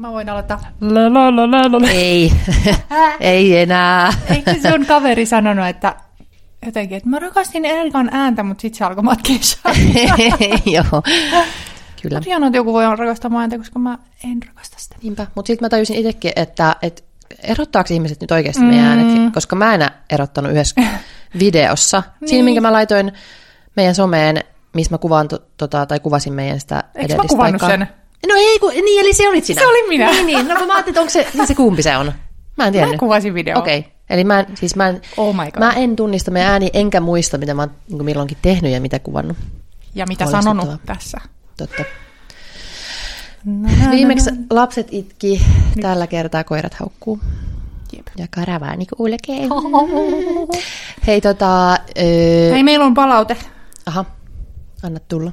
Mä voin aloittaa. La, la, la, la, la. Ei, ei enää. Eikö sun kaveri sanonut, että jotenkin, että mä rakastin Elkan ääntä, mutta sitten se alkoi matkia Joo, kyllä. Mutta hienoa, että joku voi rakastaa mun ääntä, koska mä en rakasta sitä. Niinpä, mutta sitten mä tajusin itsekin, että, että erottaako ihmiset nyt oikeasti mm. meidän äänet, koska mä en erottanut yhdessä videossa. niin. Siinä, minkä mä laitoin meidän someen, missä mä kuvaan, to, tota, tai kuvasin meidän sitä Eikö mä kuvannut aikaa. sen? No ei, kun, niin, eli se olit sinä. Se oli minä. Niin, niin. No kun mä ajattelin, että onko se, niin se kumpi se on. Mä en tiedä. Mä kuvasin video. Okei. Okay. Eli mä en, siis mä en, oh my God. mä en tunnista meidän ääni, enkä muista, mitä mä oon niin milloinkin tehnyt ja mitä kuvannut. Ja mitä sanonut tässä. Totta. Viimeksi lapset itki, Nyt. tällä kertaa koirat haukkuu. Jep. Ja karavaani kulkee. Hei tota... Öö... Hei, meillä on palaute. Aha, anna tulla.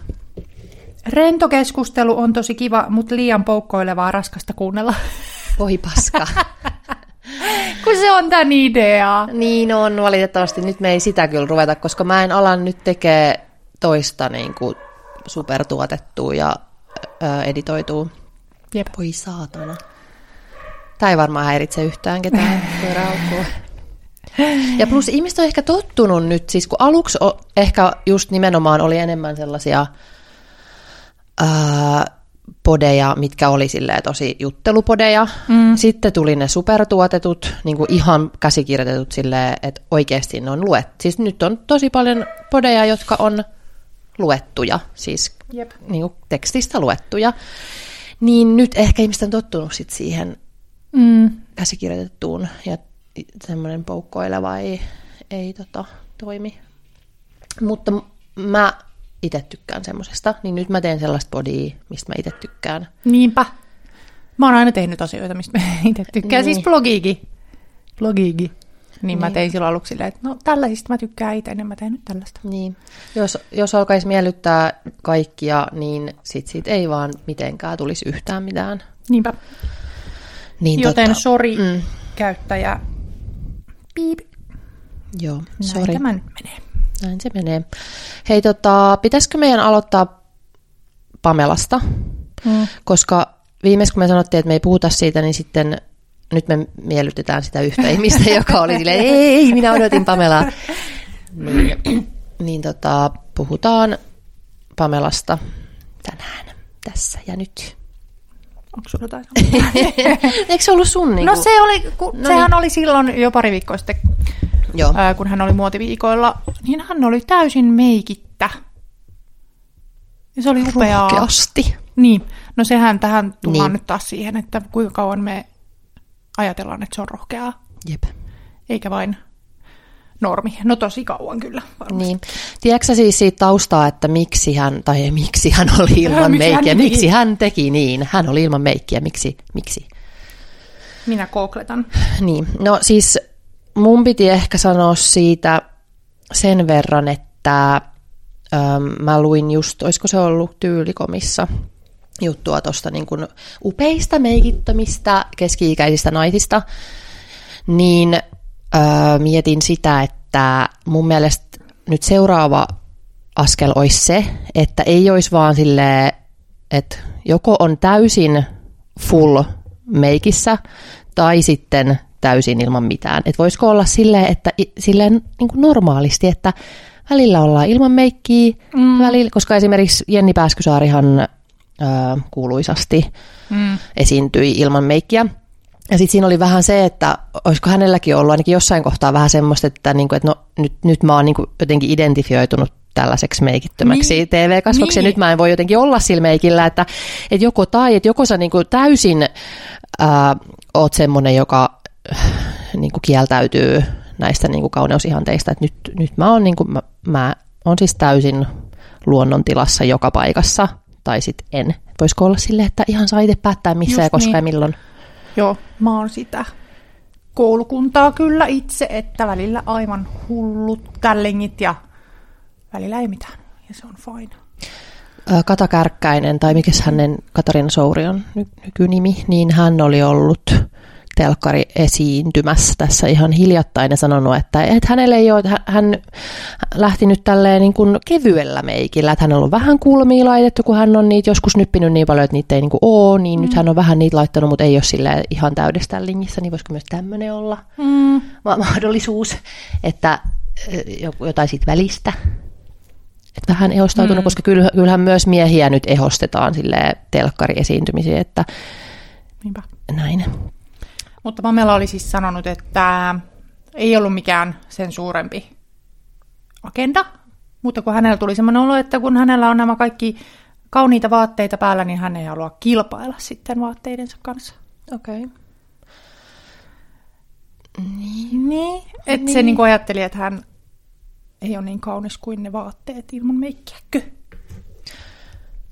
Rento keskustelu on tosi kiva, mutta liian poukkoilevaa raskasta kuunnella. Voi paska. Kun se on tämän idea. Niin on, valitettavasti nyt me ei sitä kyllä ruveta, koska mä en ala nyt tekee toista niin kuin supertuotettua ja ö, editoitua. Jep. Voi saatana. Tämä ei varmaan häiritse yhtään ketään. Ja plus ihmiset on ehkä tottunut nyt, siis kun aluksi ehkä just nimenomaan oli enemmän sellaisia ää, podeja, mitkä oli tosi juttelupodeja. Mm. Sitten tuli ne supertuotetut, niin kuin ihan käsikirjoitetut silleen, että oikeasti ne on luet. Siis nyt on tosi paljon podeja, jotka on luettuja, siis Jep. Niin kuin tekstistä luettuja. Niin nyt ehkä ihmiset on tottunut sit siihen mm. käsikirjoitettuun ja semmoinen poukkoileva ei, ei tota, toimi. Mutta mä itse tykkään semmoisesta, niin nyt mä teen sellaista bodia, mistä mä itse tykkään. Niinpä. Mä oon aina tehnyt asioita, mistä mä itse tykkään. Niin. Siis blogiikin. Blogiikin. Niin, niin mä tein silloin aluksi silleen, että no tällaisista mä tykkään itse, niin mä teen nyt tällaista. Niin. Jos, jos alkaisi miellyttää kaikkia, niin sit siitä ei vaan mitenkään tulisi yhtään mitään. Niinpä. Niin, Joten tota, sori mm. käyttäjä. Piip. Joo, Näin sori. tämä nyt menee. Näin se menee. Hei, tota, pitäisikö meidän aloittaa Pamelasta? Mm. Koska viimeis kun me sanottiin, että me ei puhuta siitä, niin sitten nyt me miellytetään sitä yhtä ihmistä, joka oli silleen, ei, minä odotin Pamelaa. Niin, niin tota, puhutaan Pamelasta tänään, tässä ja nyt. Onko sulla jotain Eikö se ollut sun? Niin no se oli, kun, no sehän niin. oli silloin jo pari viikkoa sitten, Joo. Ää, kun hän oli muotiviikoilla, niin hän oli täysin meikittä. Ja se oli upeaa. Rohkeasti. Niin, no sehän tähän tullaan niin. nyt taas siihen, että kuinka kauan me ajatellaan, että se on rohkeaa. Jep. Eikä vain normi. No tosi kauan kyllä varmasti. Niin. Tiedätkö siis siitä taustaa, että miksi hän, tai miksi hän oli ilman miksi meikkiä, hän miksi hän teki niin? Hän oli ilman meikkiä, miksi? miksi? Minä kookletan. Niin, no siis mun piti ehkä sanoa siitä sen verran, että äm, mä luin just, olisiko se ollut tyylikomissa, juttua tuosta niin kuin upeista meikittömistä keski-ikäisistä naisista, niin öö, mietin sitä, että mun mielestä nyt seuraava askel olisi se, että ei olisi vaan silleen, että joko on täysin full meikissä tai sitten täysin ilman mitään. Että voisiko olla silleen, että silleen niin kuin normaalisti, että välillä ollaan ilman meikkiä, mm. välillä, koska esimerkiksi Jenni Pääskysaarihan kuuluisasti mm. esiintyi ilman meikkiä. Ja sitten siinä oli vähän se, että olisiko hänelläkin ollut ainakin jossain kohtaa vähän semmoista, että, niinku, että no, nyt, nyt mä oon niinku jotenkin identifioitunut tällaiseksi meikittömäksi niin. TV-kasvoksi, niin. ja nyt mä en voi jotenkin olla sillä meikillä, että, että joko tai, että joko sä niinku täysin ää, oot semmoinen, joka niinku kieltäytyy näistä niinku kauneusihanteista, että nyt, nyt mä oon, niinku, mä, mä oon siis täysin luonnontilassa joka paikassa, tai sitten en. Voisiko olla silleen, että ihan saa itse päättää missä Just ja koska niin. ja milloin. Joo, mä oon sitä koulukuntaa kyllä itse, että välillä aivan hullut tällingit ja välillä ei mitään. Ja se on fine. Kata Kärkkäinen, tai mikä hänen Katariina Souri on ny- nykynimi, niin hän oli ollut telkkari esiintymässä tässä ihan hiljattain ja sanonut, että, että hänelle ei ole, hän lähti nyt tälleen niin kuin kevyellä meikillä, että hänellä on vähän kulmia laitettu, kun hän on niitä joskus nyppinyt niin paljon, että niitä ei niin kuin ole, niin mm. nyt hän on vähän niitä laittanut, mutta ei ole sille ihan täydestään linjissä, niin voisiko myös tämmöinen olla mm. mahdollisuus, että jotain siitä välistä. Että vähän ehostautunut, mm. koska kyllähän myös miehiä nyt ehostetaan sille telkkariesiintymisiin, että Niinpä. näin. Mutta Pamela oli siis sanonut, että ei ollut mikään sen suurempi agenda, mutta kun hänellä tuli semmoinen olo, että kun hänellä on nämä kaikki kauniita vaatteita päällä, niin hän ei halua kilpailla sitten vaatteidensa kanssa. Okei. Okay. Niin. niin. Että niin. se niin ajatteli, että hän ei ole niin kaunis kuin ne vaatteet ilman meikkiäkö.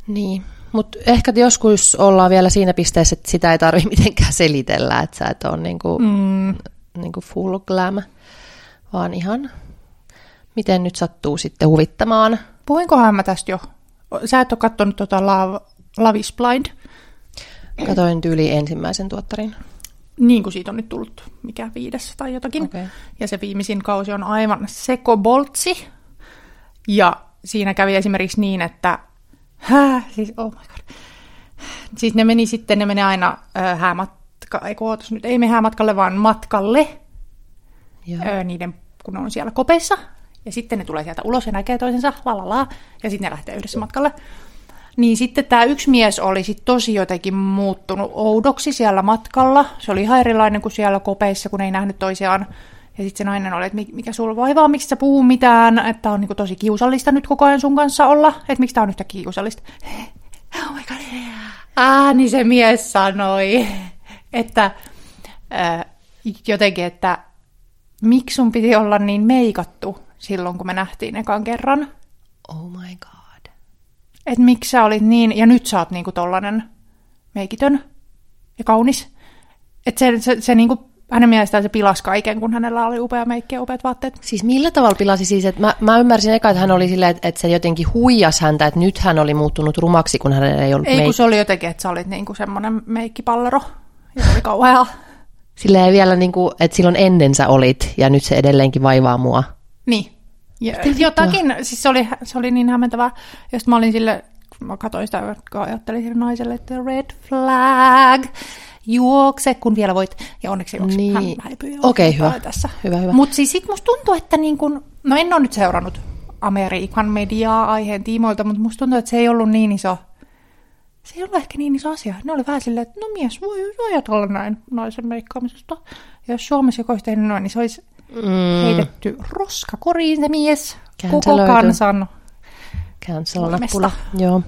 Niin, mutta ehkä joskus ollaan vielä siinä pisteessä, että sitä ei tarvitse mitenkään selitellä, että sä et ole niinku, mm. niinku full glam, vaan ihan miten nyt sattuu sitten huvittamaan. Puhuinkohan mä tästä jo? Sä et ole katsonut tota Love, Love is Blind? Katoin tyyli ensimmäisen tuottarin. Niin kuin siitä on nyt tullut mikä viides tai jotakin. Okay. Ja se viimeisin kausi on aivan sekoboltsi. Ja siinä kävi esimerkiksi niin, että Hää, siis oh my god. Siis ne meni sitten, ne menee aina äh, häämatka, ei ootas nyt, ei me häämatkalle, vaan matkalle. Äh, niiden, kun ne on siellä kopeissa. Ja sitten ne tulee sieltä ulos ja näkee toisensa, la la la, ja sitten ne lähtee yhdessä matkalle. Niin sitten tämä yksi mies oli sit tosi jotenkin muuttunut oudoksi siellä matkalla. Se oli ihan erilainen kuin siellä kopeissa, kun ei nähnyt toisiaan. Ja sitten se nainen oli, että mikä sulla vaivaa, miksi sä puhuu mitään, että on niinku tosi kiusallista nyt koko ajan sun kanssa olla, että miksi tää on yhtä kiusallista. Oh my god, Ah, niin se mies sanoi, että äh, jotenkin, että miksi sun piti olla niin meikattu silloin, kun me nähtiin ekan kerran. Oh my god. Että miksi sä olit niin, ja nyt sä oot niinku tollanen meikitön ja kaunis. Että se, se, se niinku hänen mielestään se pilasi kaiken, kun hänellä oli upea meikki ja upeat vaatteet. Siis millä tavalla pilasi siis, että mä, mä ymmärsin eka, että hän oli silleen, että, että se jotenkin huijas häntä, että nyt hän oli muuttunut rumaksi, kun hänellä ei ollut Ei, meik- kun se oli jotenkin, että sä olit niinku semmoinen meikkipallero, ja se oli kauhea. Silleen vielä niin kuin, että silloin ennen sä olit, ja nyt se edelleenkin vaivaa mua. Niin. Ja, jotakin, siis se oli, se oli niin hämmentävää, ja mä olin sille, mä katsoin sitä, kun ajattelin sille naiselle, että red flag, juokse, kun vielä voit. Ja onneksi juokse. Niin. Hän Okei, okay, hyvä. Tässä. hyvä, hyvä. Mutta siis sit musta tuntuu, että niin kun, no en ole nyt seurannut Amerikan mediaa aiheen tiimoilta, mutta musta tuntuu, että se ei ollut niin iso, se ei ollut ehkä niin iso asia. Ne oli vähän silleen, että no mies voi ajatella näin naisen meikkaamisesta. Ja jos Suomessa joku olisi tehnyt noin, niin se olisi mm. heitetty roskakoriin se mies koko kansan Cancel-nappula, joo.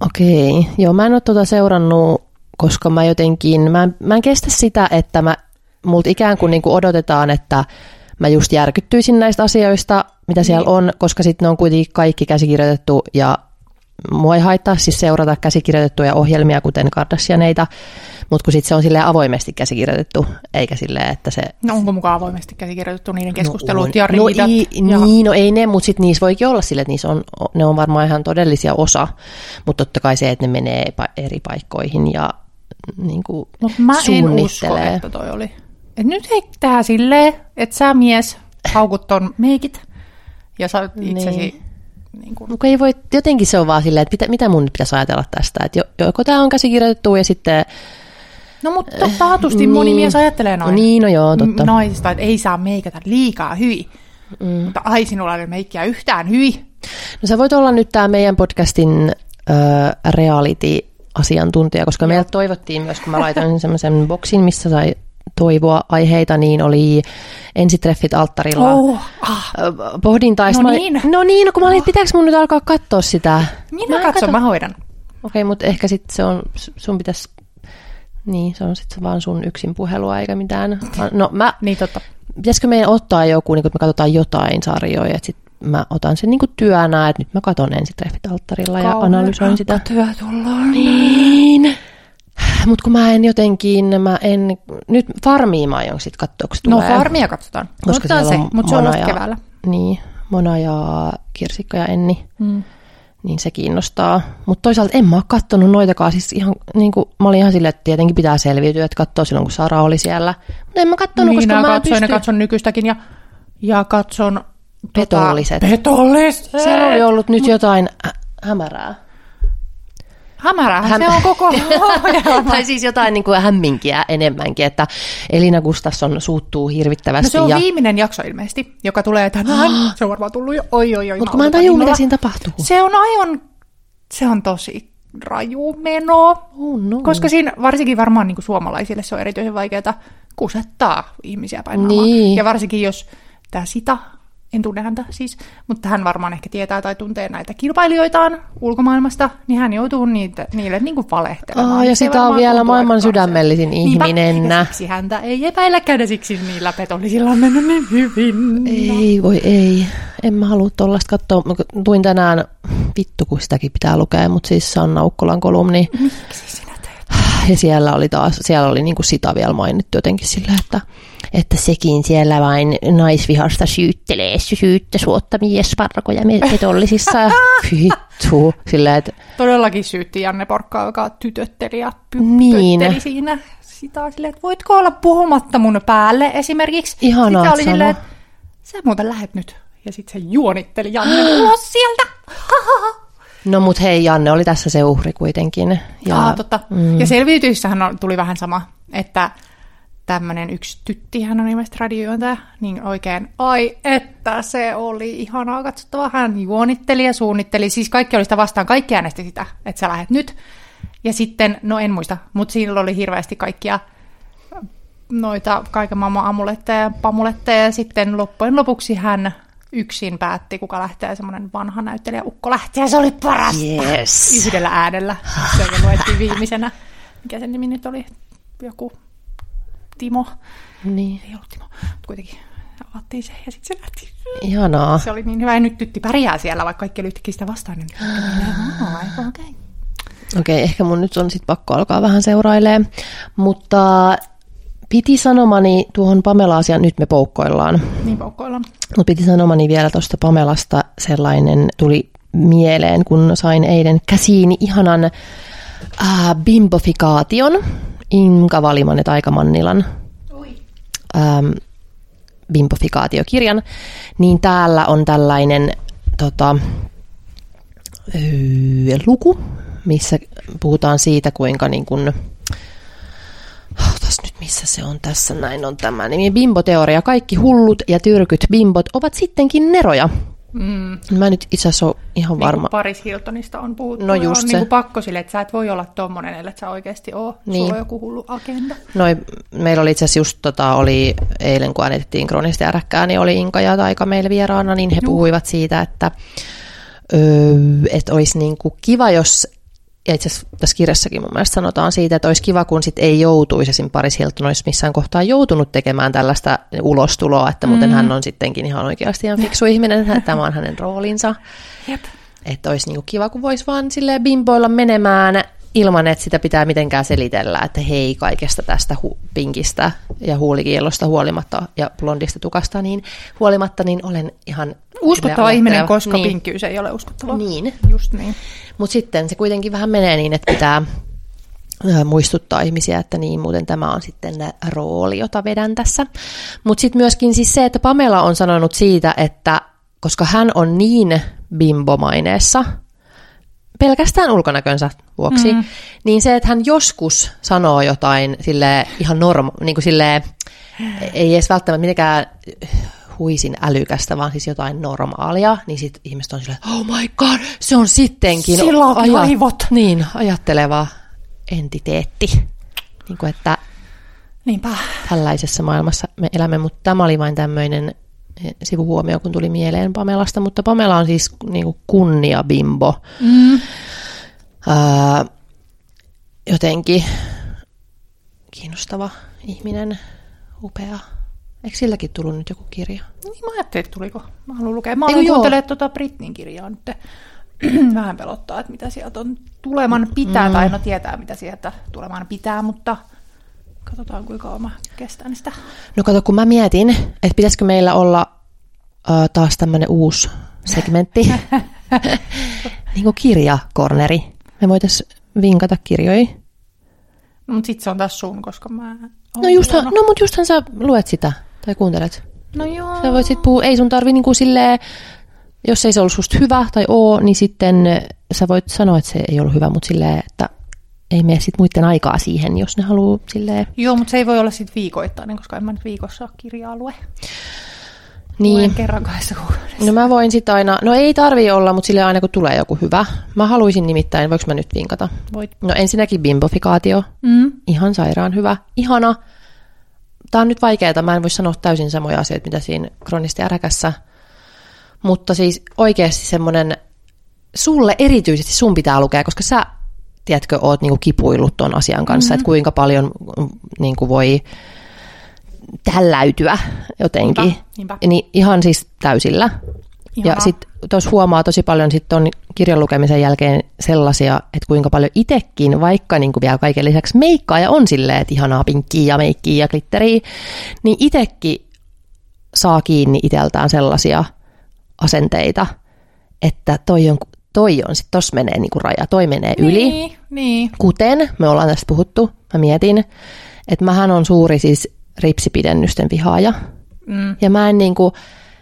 Okei, okay. joo, mä en ole tuota seurannut koska mä jotenkin, mä en, mä en kestä sitä, että mä, multa ikään kuin, niin kuin odotetaan, että mä just järkyttyisin näistä asioista, mitä siellä niin. on, koska sitten ne on kuitenkin kaikki käsikirjoitettu ja mua ei haittaa siis seurata käsikirjoitettuja ohjelmia, kuten Kardashianeita, mutta kun sitten se on silleen avoimesti käsikirjoitettu, eikä silleen, että se... No onko mukaan avoimesti käsikirjoitettu niiden keskustelut no, ja riidat? No, ei, ja... Niin, no ei ne, mutta sitten niissä voikin olla sille, että niissä on, ne on varmaan ihan todellisia osa, mutta totta kai se, että ne menee eri paikkoihin ja niin kuin Mut mä en usko, että toi oli. Et nyt hei tehdä silleen, että sä mies haukut ton meikit ja sä itsesi... Niin. Niin kuin... ei voi, jotenkin se on vaan silleen, että mitä, mitä mun pitäisi ajatella tästä, että joko tämä on käsikirjoitettu ja sitten... No mutta taatusti niin. moni mies ajattelee noin. Niin, no joo, totta. Naisista, että ei saa meikata liikaa hyvin. Mm. Mutta ai sinulla ei meikkiä yhtään hyvin. No sä voit olla nyt tämä meidän podcastin äh, reality asiantuntija, koska meiltä toivottiin myös, kun mä laitoin semmoisen boksin, missä sai toivoa aiheita, niin oli ensitreffit alttarilla oh, ah. pohdintaista. No niin. no niin, no kun mä olin, että pitääkö mun nyt alkaa katsoa sitä? Minä katson, katso. mä hoidan. Okei, okay, mutta ehkä sitten se on, sun pitäisi, niin se on sitten vaan sun yksin puhelua eikä mitään. No mä, niin totta. Pitäisikö meidän ottaa joku, niin kun me katsotaan jotain sarjoja, että sit mä otan sen niinku työnä, että nyt mä katon ensitreffit alttarilla ja analysoin sitä. työ tullaan. Niin. Mutta kun mä en jotenkin, mä en, nyt farmia mä aion sit katsoa, kun No farmia katsotaan. Koska se, mutta se on ja, keväällä. Niin, Mona ja Kirsikka ja Enni. Mm. niin se kiinnostaa. Mutta toisaalta en mä ole kattonut noitakaan, siis ihan, niin kuin, mä olin ihan silleen, että tietenkin pitää selviytyä, että katsoa silloin, kun Sara oli siellä. Mutta en mä kattonut, niin, koska mä katsoin, pysty... ja katson nykyistäkin ja, ja katson... Petolliset. Tota, petolliset. Siellä oli ollut nyt jotain hä- hämärää. Hämärähän Häm... se on koko Tai siis jotain niin kuin hämminkiä enemmänkin, että Elina Gustafsson suuttuu hirvittävästi. No se on ja... viimeinen jakso ilmeisesti, joka tulee tänään. se on varmaan tullut jo. Oi, oi, oi. Mutta mä en tajua, mitä siinä tapahtuu. Se on aivan, se on tosi raju meno. Oh no. Koska siinä varsinkin varmaan niin kuin suomalaisille se on erityisen vaikeaa kusettaa ihmisiä päin niin. Ja varsinkin jos tämä Sita en tunne häntä siis, mutta hän varmaan ehkä tietää tai tuntee näitä kilpailijoitaan ulkomaailmasta, niin hän joutuu niitä, niille niin kuin valehtelemaan. Oh, ja sitä on vielä maailman sydämellisin ihminen. Niinpä, ja siksi häntä ei epäilläkään, ja siksi niillä petollisilla on mennyt niin hyvin. Ei, voi ei. En mä halua tuollaista katsoa. Mä tuin tänään, vittu kun sitäkin pitää lukea, mutta siis Sanna Ukkolan kolumni. Miksi sinä teet? Ja siellä oli taas, siellä oli niin kuin sitä vielä mainittu jotenkin sillä, että että sekin siellä vain naisvihasta syyttelee syyttä suotta miesparkoja petollisissa. Vittu. Sillä, että... Todellakin syytti Janne Porkkaa, joka tytötteli ja niin. siinä sitä silleen, että voitko olla puhumatta mun päälle esimerkiksi. Ihanaa Sitten oli silleen, että sä muuten lähet nyt. Ja sitten se juonitteli Janne ulos sieltä. No mut hei, Janne oli tässä se uhri kuitenkin. Ja, Aa, totta. Mm. Ja selviytyissähän tuli vähän sama, että tämmöinen yksi tytti, hän on ilmeisesti radiojuontaja, niin oikein, ai että se oli ihanaa katsottavaa. Hän juonitteli ja suunnitteli, siis kaikki oli sitä vastaan, kaikki äänesti sitä, että sä lähet nyt. Ja sitten, no en muista, mutta siinä oli hirveästi kaikkia noita kaiken maailman amuletteja ja pamuletteja, ja sitten loppujen lopuksi hän yksin päätti, kuka lähtee, semmoinen vanha näyttelijä Ukko lähti, ja se oli parasta yes. yhdellä äänellä. Se luettiin viimeisenä. Mikä sen nimi nyt oli? Joku Timo. Niin. Ei ollut Timo, mutta kuitenkin avattiin se ja sitten se lähti. Ihanaa. Se oli niin hyvä ja nyt tytti pärjää siellä, vaikka kaikki oli sitä vastaan. Niin okei. Okay. Okei, ehkä mun nyt on sitten pakko alkaa vähän seurailee. Mutta piti sanomani tuohon Pamela-asiaan, nyt me poukkoillaan. Niin poukkoillaan. Mutta piti sanomani vielä tuosta Pamelasta sellainen tuli mieleen, kun sain eilen käsiini ihanan äh, bimbofikaation Inka Valiman ja Taika Mannilan ähm, bimpofikaatiokirjan, niin täällä on tällainen tota, öö, luku, missä puhutaan siitä, kuinka niin kun, Otas nyt, missä se on tässä, näin on tämä nimi. Bimboteoria. Kaikki hullut ja tyrkyt bimbot ovat sittenkin neroja. Mm. Mä nyt itse asiassa ole ihan niin varma. Paris Hiltonista on puhuttu. No just on se. Niin pakko sille, että sä et voi olla tommonen, ellei sä oikeasti ole. Niin. Sulla on joku hullu agenda. Noi, meillä oli itse asiassa just tota, oli eilen, kun äänitettiin Kronista ja Räkkää, niin oli Inka ja Taika meillä vieraana, niin he Juh. puhuivat siitä, että, öö, että olisi niinku kiva, jos ja itse asiassa tässä kirjassakin mun mielestä sanotaan siitä, että olisi kiva, kun sit ei joutuisi, esim. Paris Hilton olisi missään kohtaa joutunut tekemään tällaista ulostuloa, että muuten mm. hän on sittenkin ihan oikeasti ihan fiksu ihminen, tämä on hänen roolinsa. Jep. Että olisi niinku kiva, kun voisi vaan silleen bimboilla menemään ilman, että sitä pitää mitenkään selitellä, että hei kaikesta tästä hu- pinkistä ja huulikielosta huolimatta ja blondista tukasta, niin huolimatta, niin olen ihan... Uskottava ihminen, koska niin. pinkkyys ei ole uskottava. Niin. Just niin. Mutta sitten se kuitenkin vähän menee niin, että pitää muistuttaa ihmisiä, että niin muuten tämä on sitten rooli, jota vedän tässä. Mutta sitten myöskin siis se, että Pamela on sanonut siitä, että koska hän on niin bimbomaineessa, pelkästään ulkonäkönsä vuoksi, mm. niin se, että hän joskus sanoo jotain sille ihan norma, niin kuin sille, ei edes välttämättä mitenkään huisin älykästä, vaan siis jotain normaalia, niin sitten ihmiset on silleen, oh my god, se on sittenkin Sillä on aja- aivot. Niin, ajatteleva entiteetti. Niin kuin, että Niinpä. tällaisessa maailmassa me elämme, mutta tämä oli vain tämmöinen sivuhuomio, kun tuli mieleen Pamelasta, mutta Pamela on siis niin kuin kunnia bimbo. Mm. Ää, jotenkin kiinnostava ihminen, upea. Eikö silläkin tullut nyt joku kirja? Niin mä ajattelin, että tuliko. Mä haluan lukea. Mä haluan kuuntelemaan tuota Britnin kirjaa nyt. Vähän pelottaa, että mitä sieltä on tuleman pitää, mm. tai no tietää, mitä sieltä tuleman pitää, mutta katsotaan kuinka mä kestän sitä. No kato, kun mä mietin, että pitäisikö meillä olla uh, taas tämmöinen uusi segmentti. niin kuin kirjakorneri. Me voitaisiin vinkata kirjoja. No, mutta sitten se on taas sun, koska mä... No, justhan, no mutta justhan sä luet sitä tai kuuntelet. No joo. Sä voit sit puhua, ei sun tarvi niinku silleen, jos ei se ollut susta hyvä tai oo, niin sitten sä voit sanoa, että se ei ollut hyvä, mutta silleen, että ei mene sit muiden aikaa siihen, jos ne haluaa silleen... Joo, mutta se ei voi olla sitten viikoittainen, koska en mä nyt viikossa ole kirjaa lue. Niin. Luen kerran kahdessa kuukaudessa. No mä voin sitten aina, no ei tarvi olla, mutta sille aina kun tulee joku hyvä. Mä haluaisin nimittäin, voiko mä nyt vinkata? Voit. No ensinnäkin bimbofikaatio, Mm. ihan sairaan hyvä, ihana. Tää on nyt vaikeaa, mä en voi sanoa täysin samoja asioita, mitä siinä kronisti äräkässä. Mutta siis oikeasti semmoinen, sulle erityisesti sun pitää lukea, koska sä, tiedätkö, oot niinku kipuillut ton asian kanssa, mm-hmm. että kuinka paljon niinku voi tälläytyä jotenkin. Niinpä, niinpä. Niin ihan siis täysillä. Ja sitten tuossa huomaa tosi paljon sit ton kirjan lukemisen jälkeen sellaisia, että kuinka paljon itekin, vaikka niinku vielä kaiken lisäksi meikkaa ja on silleen, että ihanaa pinkkiä ja meikkiä ja glitteriä, niin itekin saa kiinni iteltään sellaisia asenteita, että toi on, toi on sit tossa menee niinku raja, toi menee yli. Niin, niin. Kuten me ollaan tästä puhuttu, mä mietin, että mähän on suuri siis ripsipidennysten vihaaja. Mm. Ja mä en niinku,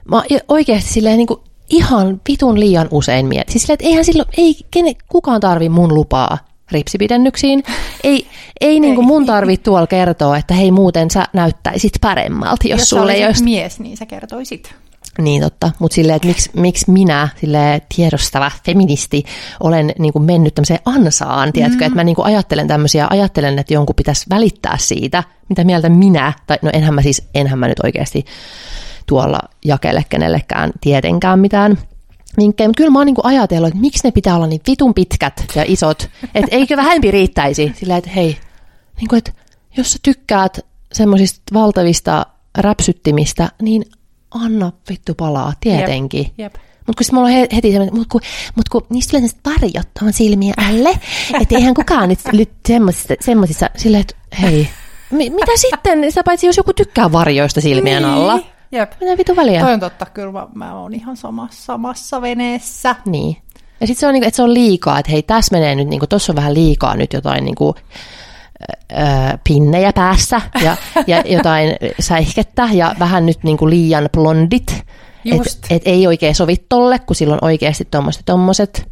mä oikeasti silleen niinku ihan vitun liian usein mietin. Siis silleen, että eihän silloin, ei kene, kukaan tarvi mun lupaa ripsipidennyksiin. Ei, ei niinku mun tarvi tuolla kertoa, että hei muuten sä näyttäisit paremmalta, jos, Jos sulle ei olisi mies, niin sä kertoisit. niin totta, mutta silleen, että miksi, miksi minä, sille tiedostava feministi, olen niin kuin mennyt tämmöiseen ansaan, tiedätkö, mm. että mä niin kuin ajattelen tämmöisiä, ajattelen, että jonkun pitäisi välittää siitä, mitä mieltä minä, tai no enhän mä siis, enhän mä nyt oikeasti tuolla jakele kenellekään tietenkään mitään vinkkejä, mutta kyllä mä oon niin kuin ajatellut, että miksi ne pitää olla niin vitun pitkät ja isot, että eikö vähempi riittäisi, silleen, että hei, niin kuin, että jos sä tykkäät semmoisista valtavista räpsyttimistä, niin anna vittu palaa, tietenkin. Jep, jep. Mutta kun mulla on he- heti semmoinen, mutta kun, mut kun niistä tulee sellaiset varjot tuohon silmien alle, että eihän kukaan nyt, nyt semmoisissa, semmoisissa silleen, että hei, mi- mitä sitten, sitä paitsi jos joku tykkää varjoista silmien alla. Niin. Jep. Mitä vitu väliä? Toi on totta, kyllä mä, mä oon ihan samassa, samassa veneessä. Niin. Ja sitten se on, niinku, että se on liikaa, että hei, tässä menee nyt, niinku, tuossa on vähän liikaa nyt jotain niinku, öö, pinnejä päässä ja, ja jotain säihkettä ja vähän nyt niinku liian blondit. Just. Et, ei oikein sovi tolle, kun silloin oikeasti tuommoiset tommoset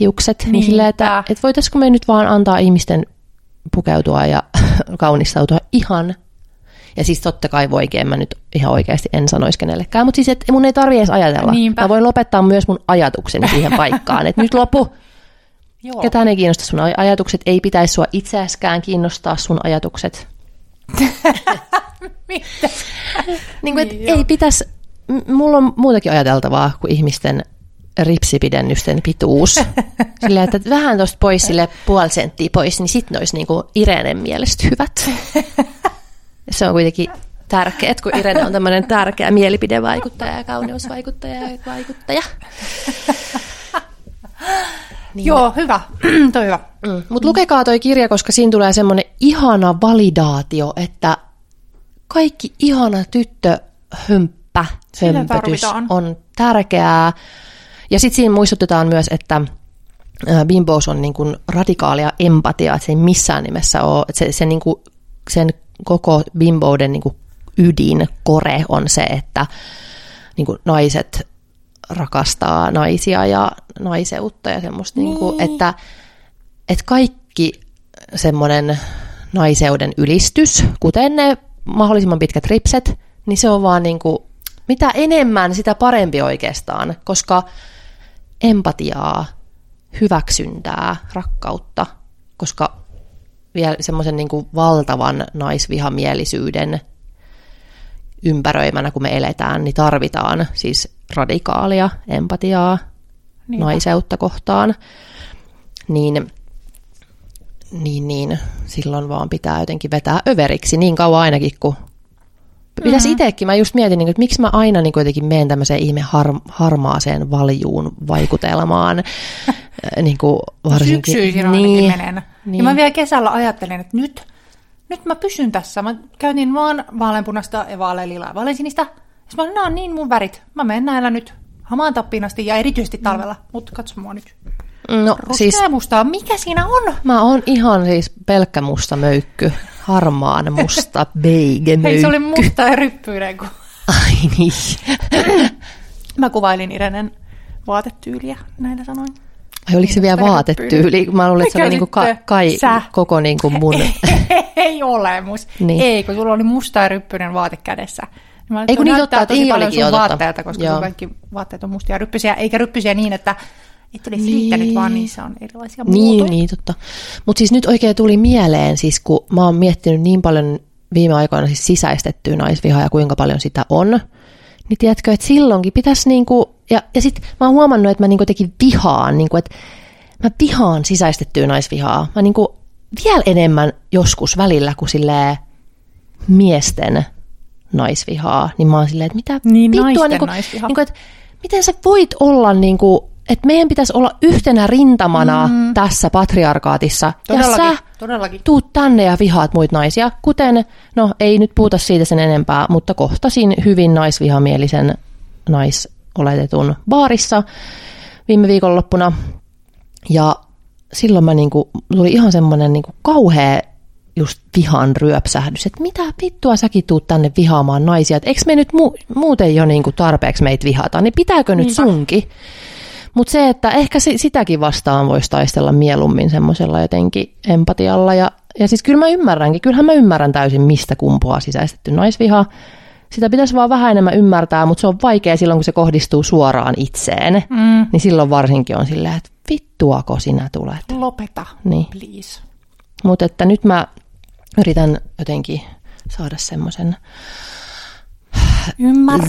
hiukset. Niin Niinpä. silleen, että et voitaisiko me nyt vaan antaa ihmisten pukeutua ja kaunistautua ihan ja siis totta kai voikin, mä nyt ihan oikeasti en sanoisi kenellekään, mutta siis että mun ei tarvi edes ajatella. Niinpä. Mä voin lopettaa myös mun ajatukseni siihen paikkaan, että nyt lopu. Joo. Ketään ei kiinnosta sun aj- ajatukset, ei pitäisi sua itseäskään kiinnostaa sun ajatukset. Mitä? Niin kuin, et Niin, ei pitäisi, mulla on muutakin ajateltavaa kuin ihmisten ripsipidennysten pituus. Sillä että vähän tuosta pois sille puoli senttiä pois, niin sitten ne olisi niinku Irenen mielestä hyvät. Se on kuitenkin tärkeää, kun Irene on tämmöinen tärkeä mielipidevaikuttaja ja kauneusvaikuttaja ja vaikuttaja. Niin. Joo, hyvä. toi hyvä. Mm. Mutta lukekaa toi kirja, koska siinä tulee semmoinen ihana validaatio, että kaikki ihana tyttö hömppä, Sitä hömpötys on tärkeää. Ja sitten siinä muistutetaan myös, että bimbous on niin kuin radikaalia empatiaa, että se ei missään nimessä ole, että se, se niin kuin, sen koko bimbouden niin kuin ydin, kore on se, että niin kuin naiset rakastaa naisia ja naiseutta ja semmoista, niin. Niin kuin, että, että kaikki semmoinen naiseuden ylistys, kuten ne mahdollisimman pitkät ripset, niin se on vaan niin kuin, mitä enemmän, sitä parempi oikeastaan, koska empatiaa, hyväksyntää, rakkautta, koska vielä semmoisen niin kuin valtavan naisvihamielisyyden ympäröimänä, kun me eletään, niin tarvitaan siis radikaalia empatiaa Niinpä. naiseutta kohtaan, niin, niin, niin silloin vaan pitää jotenkin vetää överiksi niin kauan ainakin, kun Pitäisi Mm-hmm. itsekin, mä just mietin, niin, että miksi mä aina niin jotenkin menen tämmöiseen ihme har, harmaaseen valjuun vaikutelmaan. äh, niin kuin varsinkin. Syksyisin niin, menen. Niin. niin. Ja mä vielä kesällä ajattelin, että nyt, nyt mä pysyn tässä. Mä käytin vaan vaaleanpunasta ja vaaleanlilaa ja vaaleansinistä. Sitten mä olin, nämä on niin mun värit. Mä menen näillä nyt hamaan tappiin asti ja erityisesti talvella. Mm. Mutta katso mua nyt. No Ruskea siis ja mustaa. Mikä siinä on? mä oon ihan siis pelkkä musta möykky. Harmaan musta beige möykky. Hei, se oli musta ja ryppyinen. Kun... Ai niin. Mä kuvailin Irenen vaatetyyliä näillä sanoin. Ai oliko se vielä vaatetyyli? Mä luulen, että se oli niinku ka- sitten? kai, Sä. koko niinku mun... ei ole mus. Niin. Ei, kun sulla oli musta ja ryppyinen vaate kädessä. Mä Ei, kun niin näyttää totta, niin paljon olikin jo vaatteelta, koska Joo. sun kaikki vaatteet on mustia ja ryppysiä, eikä ryppysiä niin, että et olisi Niin. riittänyt, vaan niissä on erilaisia Niin, muotoja. niin, totta. Mutta siis nyt oikein tuli mieleen, siis kun mä oon miettinyt niin paljon viime aikoina siis sisäistettyä naisvihaa ja kuinka paljon sitä on, niin tiedätkö, että silloinkin pitäisi niinku, ja, ja sitten mä oon huomannut, että mä niinku jotenkin vihaan, niinku, että mä vihaan sisäistettyä naisvihaa. Mä niinku vielä enemmän joskus välillä kuin silleen miesten naisvihaa, niin mä oon silleen, että mitä Niin, vittua, naisten niinku, niinku, että miten sä voit olla niinku, että meidän pitäisi olla yhtenä rintamana mm. tässä patriarkaatissa, Todellakin, ja sä todellakin. tuut tänne ja vihaat muita naisia, kuten, no ei nyt puhuta siitä sen enempää, mutta kohtasin hyvin naisvihamielisen naisoletetun baarissa viime viikonloppuna, ja silloin mä niinku, tuli ihan semmoinen niinku kauhea just vihan ryöpsähdys, että mitä vittua säkin tuut tänne vihaamaan naisia, että eikö me nyt mu- muuten jo niinku tarpeeksi meitä vihata, niin pitääkö nyt Niinpä. sunkin? Mutta se, että ehkä si- sitäkin vastaan voisi taistella mieluummin semmoisella jotenkin empatialla. Ja, ja siis kyllä mä ymmärränkin, kyllähän mä ymmärrän täysin, mistä kumpuaa sisäistetty naisviha. Sitä pitäisi vaan vähän enemmän ymmärtää, mutta se on vaikea silloin, kun se kohdistuu suoraan itseen. Mm. Niin silloin varsinkin on silleen, että vittuako sinä tulet. Lopeta, Niin. please. Mutta että nyt mä yritän jotenkin saada semmoisen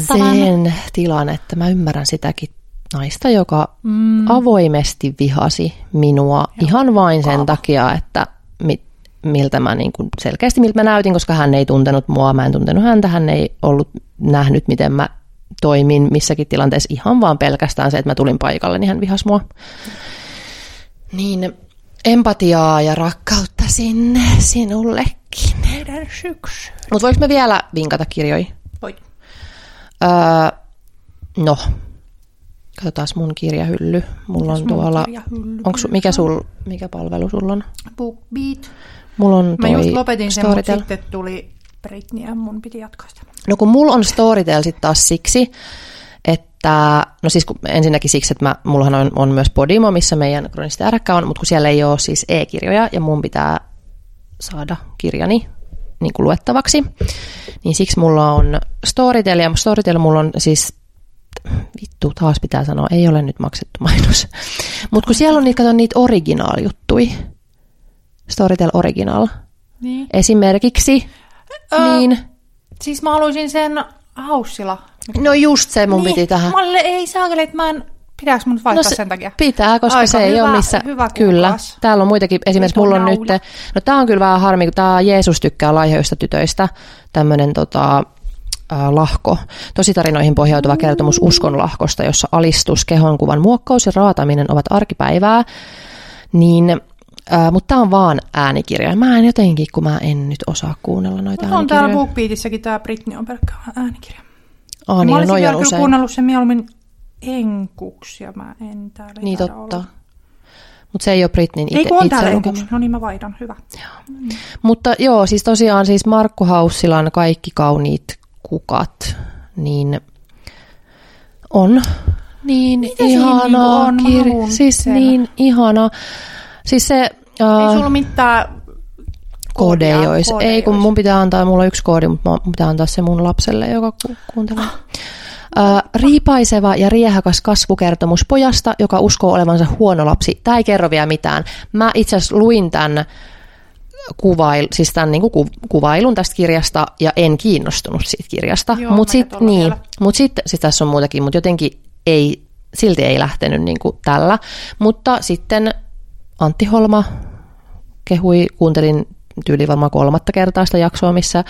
sen tilan, että mä ymmärrän sitäkin naista, joka mm. avoimesti vihasi minua ihan vain sen takia, että mit, miltä mä niin kuin selkeästi miltä mä näytin, koska hän ei tuntenut mua, mä en tuntenut häntä, hän ei ollut nähnyt, miten mä toimin missäkin tilanteessa ihan vaan pelkästään se, että mä tulin paikalle, niin hän vihasi mua. Niin empatiaa ja rakkautta sinne sinullekin. Meidän syksy. Mutta voiko me vielä vinkata kirjoja? Voit. Öö, no, katsotaan mun kirjahylly. Mulla on Mun tuolla, onko, mikä, sul, mikä palvelu sulla on? BookBeat. Mulla on Mä toi just lopetin sen, mutta sitten tuli Britney ja mun piti jatkaa sitä. No kun mulla on Storytel sitten taas siksi, että, no siis kun, ensinnäkin siksi, että mä, mullahan on, on myös Podimo, missä meidän kronisti ärkkä on, mutta kun siellä ei ole siis e-kirjoja ja mun pitää saada kirjani niin kuin luettavaksi, niin siksi mulla on Storytel ja Storytel mulla on siis vittu, taas pitää sanoa, ei ole nyt maksettu mainos. Mutta kun siellä on niitä, kato, niitä originaal-juttui, Storytel Original, Niin. esimerkiksi, Ö, niin, Siis mä haluaisin sen haussilla. no just se mun niin, piti tähän. Mä olin, ei saakeli, että mä en, pitääkö mun vaihtaa se sen takia? Pitää, koska Aika se ei hyvä- ole missä... hyvä kyllä, täällä on muitakin. Esimerkiksi on mulla on nyt... No tää on kyllä vähän harmi, kun tää Jeesus tykkää laihoista tytöistä. Tämmönen tota, äh, lahko. Tositarinoihin pohjautuva kertomus uskonlahkosta, jossa alistus, kehonkuvan muokkaus ja raataminen ovat arkipäivää. Niin, äh, mutta tämä on vaan äänikirja. Mä en jotenkin, kun mä en nyt osaa kuunnella noita Mutta on täällä. BookBeatissäkin tää Britney on pelkkä äänikirja. Mä niin, no, olisin noi vielä kyllä usein. kuunnellut sen mieluummin enkuksi ja mä en täällä ei Niin totta. Mutta se ei ole Britneyn Ei itse, kun on itse täällä enkuksi. No niin mä vaihdan, hyvä. Mutta joo, siis tosiaan siis Markku Haussilan Kaikki kauniit kukat, niin on niin Mitä siinä ihana niinku on? Mä Siis sen. niin ihana. Siis se Ei äh, sulla mitään koodeja koodia- olisi. koodeja Ei, kun olisi. mun pitää antaa, mulla on yksi koodi, mutta mun pitää antaa se mun lapselle, joka ku- kuuntelee. Äh, riipaiseva ja riehakas kasvukertomus pojasta, joka uskoo olevansa huono lapsi. Tämä ei kerro vielä mitään. Mä itse asiassa luin tämän, kuvail, siis tämän niin ku, kuvailun tästä kirjasta ja en kiinnostunut siitä kirjasta. Mutta sitten niin, mut sit, siis tässä on muutakin, mutta jotenkin ei, silti ei lähtenyt niin kuin tällä. Mutta sitten Antti Holma kehui, kuuntelin tyyli varmaan kolmatta kertaa sitä jaksoa, missä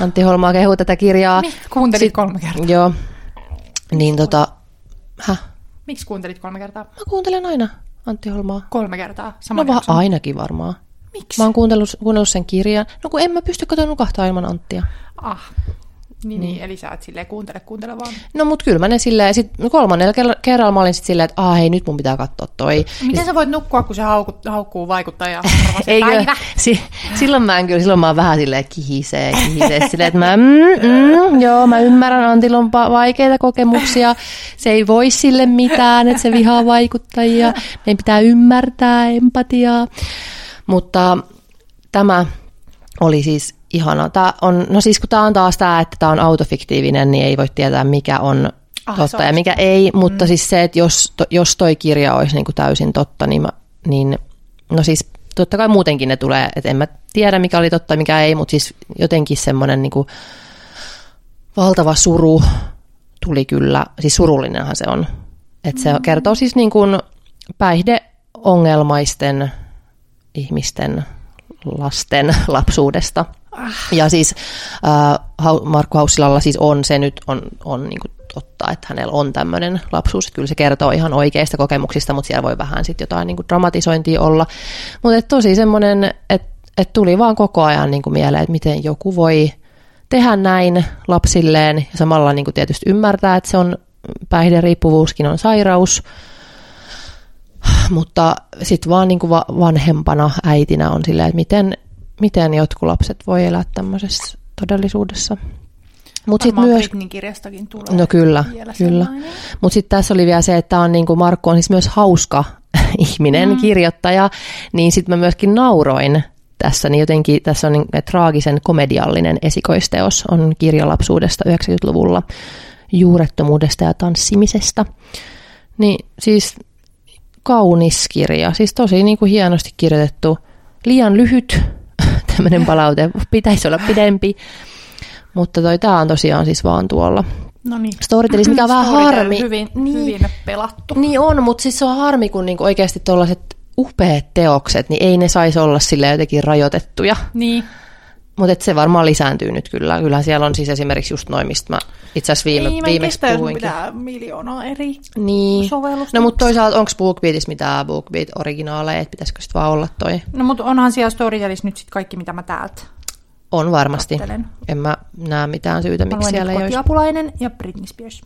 Antti Holma kehui tätä kirjaa. Miksi kuuntelit kolme kertaa? Joo. Niin tota, häh? Miksi kuuntelit kolme kertaa? Mä kuuntelen aina Antti Holmaa. Kolme kertaa. No Saman vaan jakson. ainakin varmaan. Miksi? Mä oon kuunnellut, kuunnellut sen kirjan. No kun en mä pysty katsomaan nukahtaa ilman Anttia. Ah. Niin, niin, eli sä et silleen kuuntele, kuuntele vaan. No mut kyllä mä ne silleen, sit kolmannella kerralla mä olin sit silleen, että hei nyt mun pitää katsoa toi. Miten sit... sä voit nukkua, kun se haukku, haukkuu vaikuttajaa Eikö, si, silloin mä en kyllä, silloin mä oon vähän silleen kihisee, kihisee silleen, että mä, mm, mm, joo mä ymmärrän, Antilla on vaikeita kokemuksia, se ei voi sille mitään, että se vihaa vaikuttajia, meidän pitää ymmärtää empatiaa. Mutta tämä oli siis ihana. Tämä on, no siis kun tämä on taas tämä, että tämä on autofiktiivinen, niin ei voi tietää mikä on ah, totta ja mikä ei, mm. mutta siis se, että jos, to, jos toi kirja olisi niin kuin täysin totta, niin, mä, niin no siis totta kai muutenkin ne tulee, että en mä tiedä mikä oli totta ja mikä ei, mutta siis jotenkin semmoinen niin kuin valtava suru tuli kyllä, siis surullinenhan se on. Että se mm. kertoo siis niin kuin päihdeongelmaisten ihmisten lasten lapsuudesta. Ja siis äh, Markku Haussilalla siis on se nyt on, on niin kuin totta, että hänellä on tämmöinen lapsuus. Kyllä se kertoo ihan oikeista kokemuksista, mutta siellä voi vähän sitten jotain niin kuin dramatisointia olla. Mutta tosi semmoinen, että et tuli vaan koko ajan niin kuin mieleen, että miten joku voi tehdä näin lapsilleen ja samalla niin kuin tietysti ymmärtää, että se on päihderiippuvuuskin on sairaus, mutta sitten vaan niin kuin vanhempana äitinä on silleen, että miten, miten jotkut lapset voi elää tämmöisessä todellisuudessa. Mut sit myös, kirjastakin tulee. No kyllä, kyllä. Mutta sitten tässä oli vielä se, että on niin kuin Markku on siis myös hauska ihminen, mm. kirjoittaja, niin sitten mä myöskin nauroin tässä, niin jotenkin tässä on niin, traagisen komediallinen esikoisteos, on kirjalapsuudesta 90-luvulla, juurettomuudesta ja tanssimisesta. Niin siis kaunis kirja, siis tosi niin kuin hienosti kirjoitettu, liian lyhyt, tämmöinen palaute, pitäisi olla pidempi, mutta toi tämä on tosiaan siis vaan tuolla. No niin. Storytellis, mikä on vähän harmi. Hyvin, niin, hyvin pelattu. Niin on, mutta siis se on harmi, kun niinku oikeasti tuollaiset upeat teokset, niin ei ne saisi olla sille jotenkin rajoitettuja. Niin. Mutta se varmaan lisääntyy nyt kyllä. Kyllä siellä on siis esimerkiksi just noin, mistä mä itse asiassa viime, Ei, viimeksi puhuinkin. pitää miljoonaa eri niin. sovellusta. No mutta toisaalta onko BookBeatissa mitään BookBeat-originaaleja, että pitäisikö sitten vaan olla toi? No mutta onhan siellä Storytelissa nyt sitten kaikki, mitä mä täältä On varmasti. Kattelen. En mä näe mitään syytä, miksi siellä ei olisi. Kotiapulainen ja Britney Spears.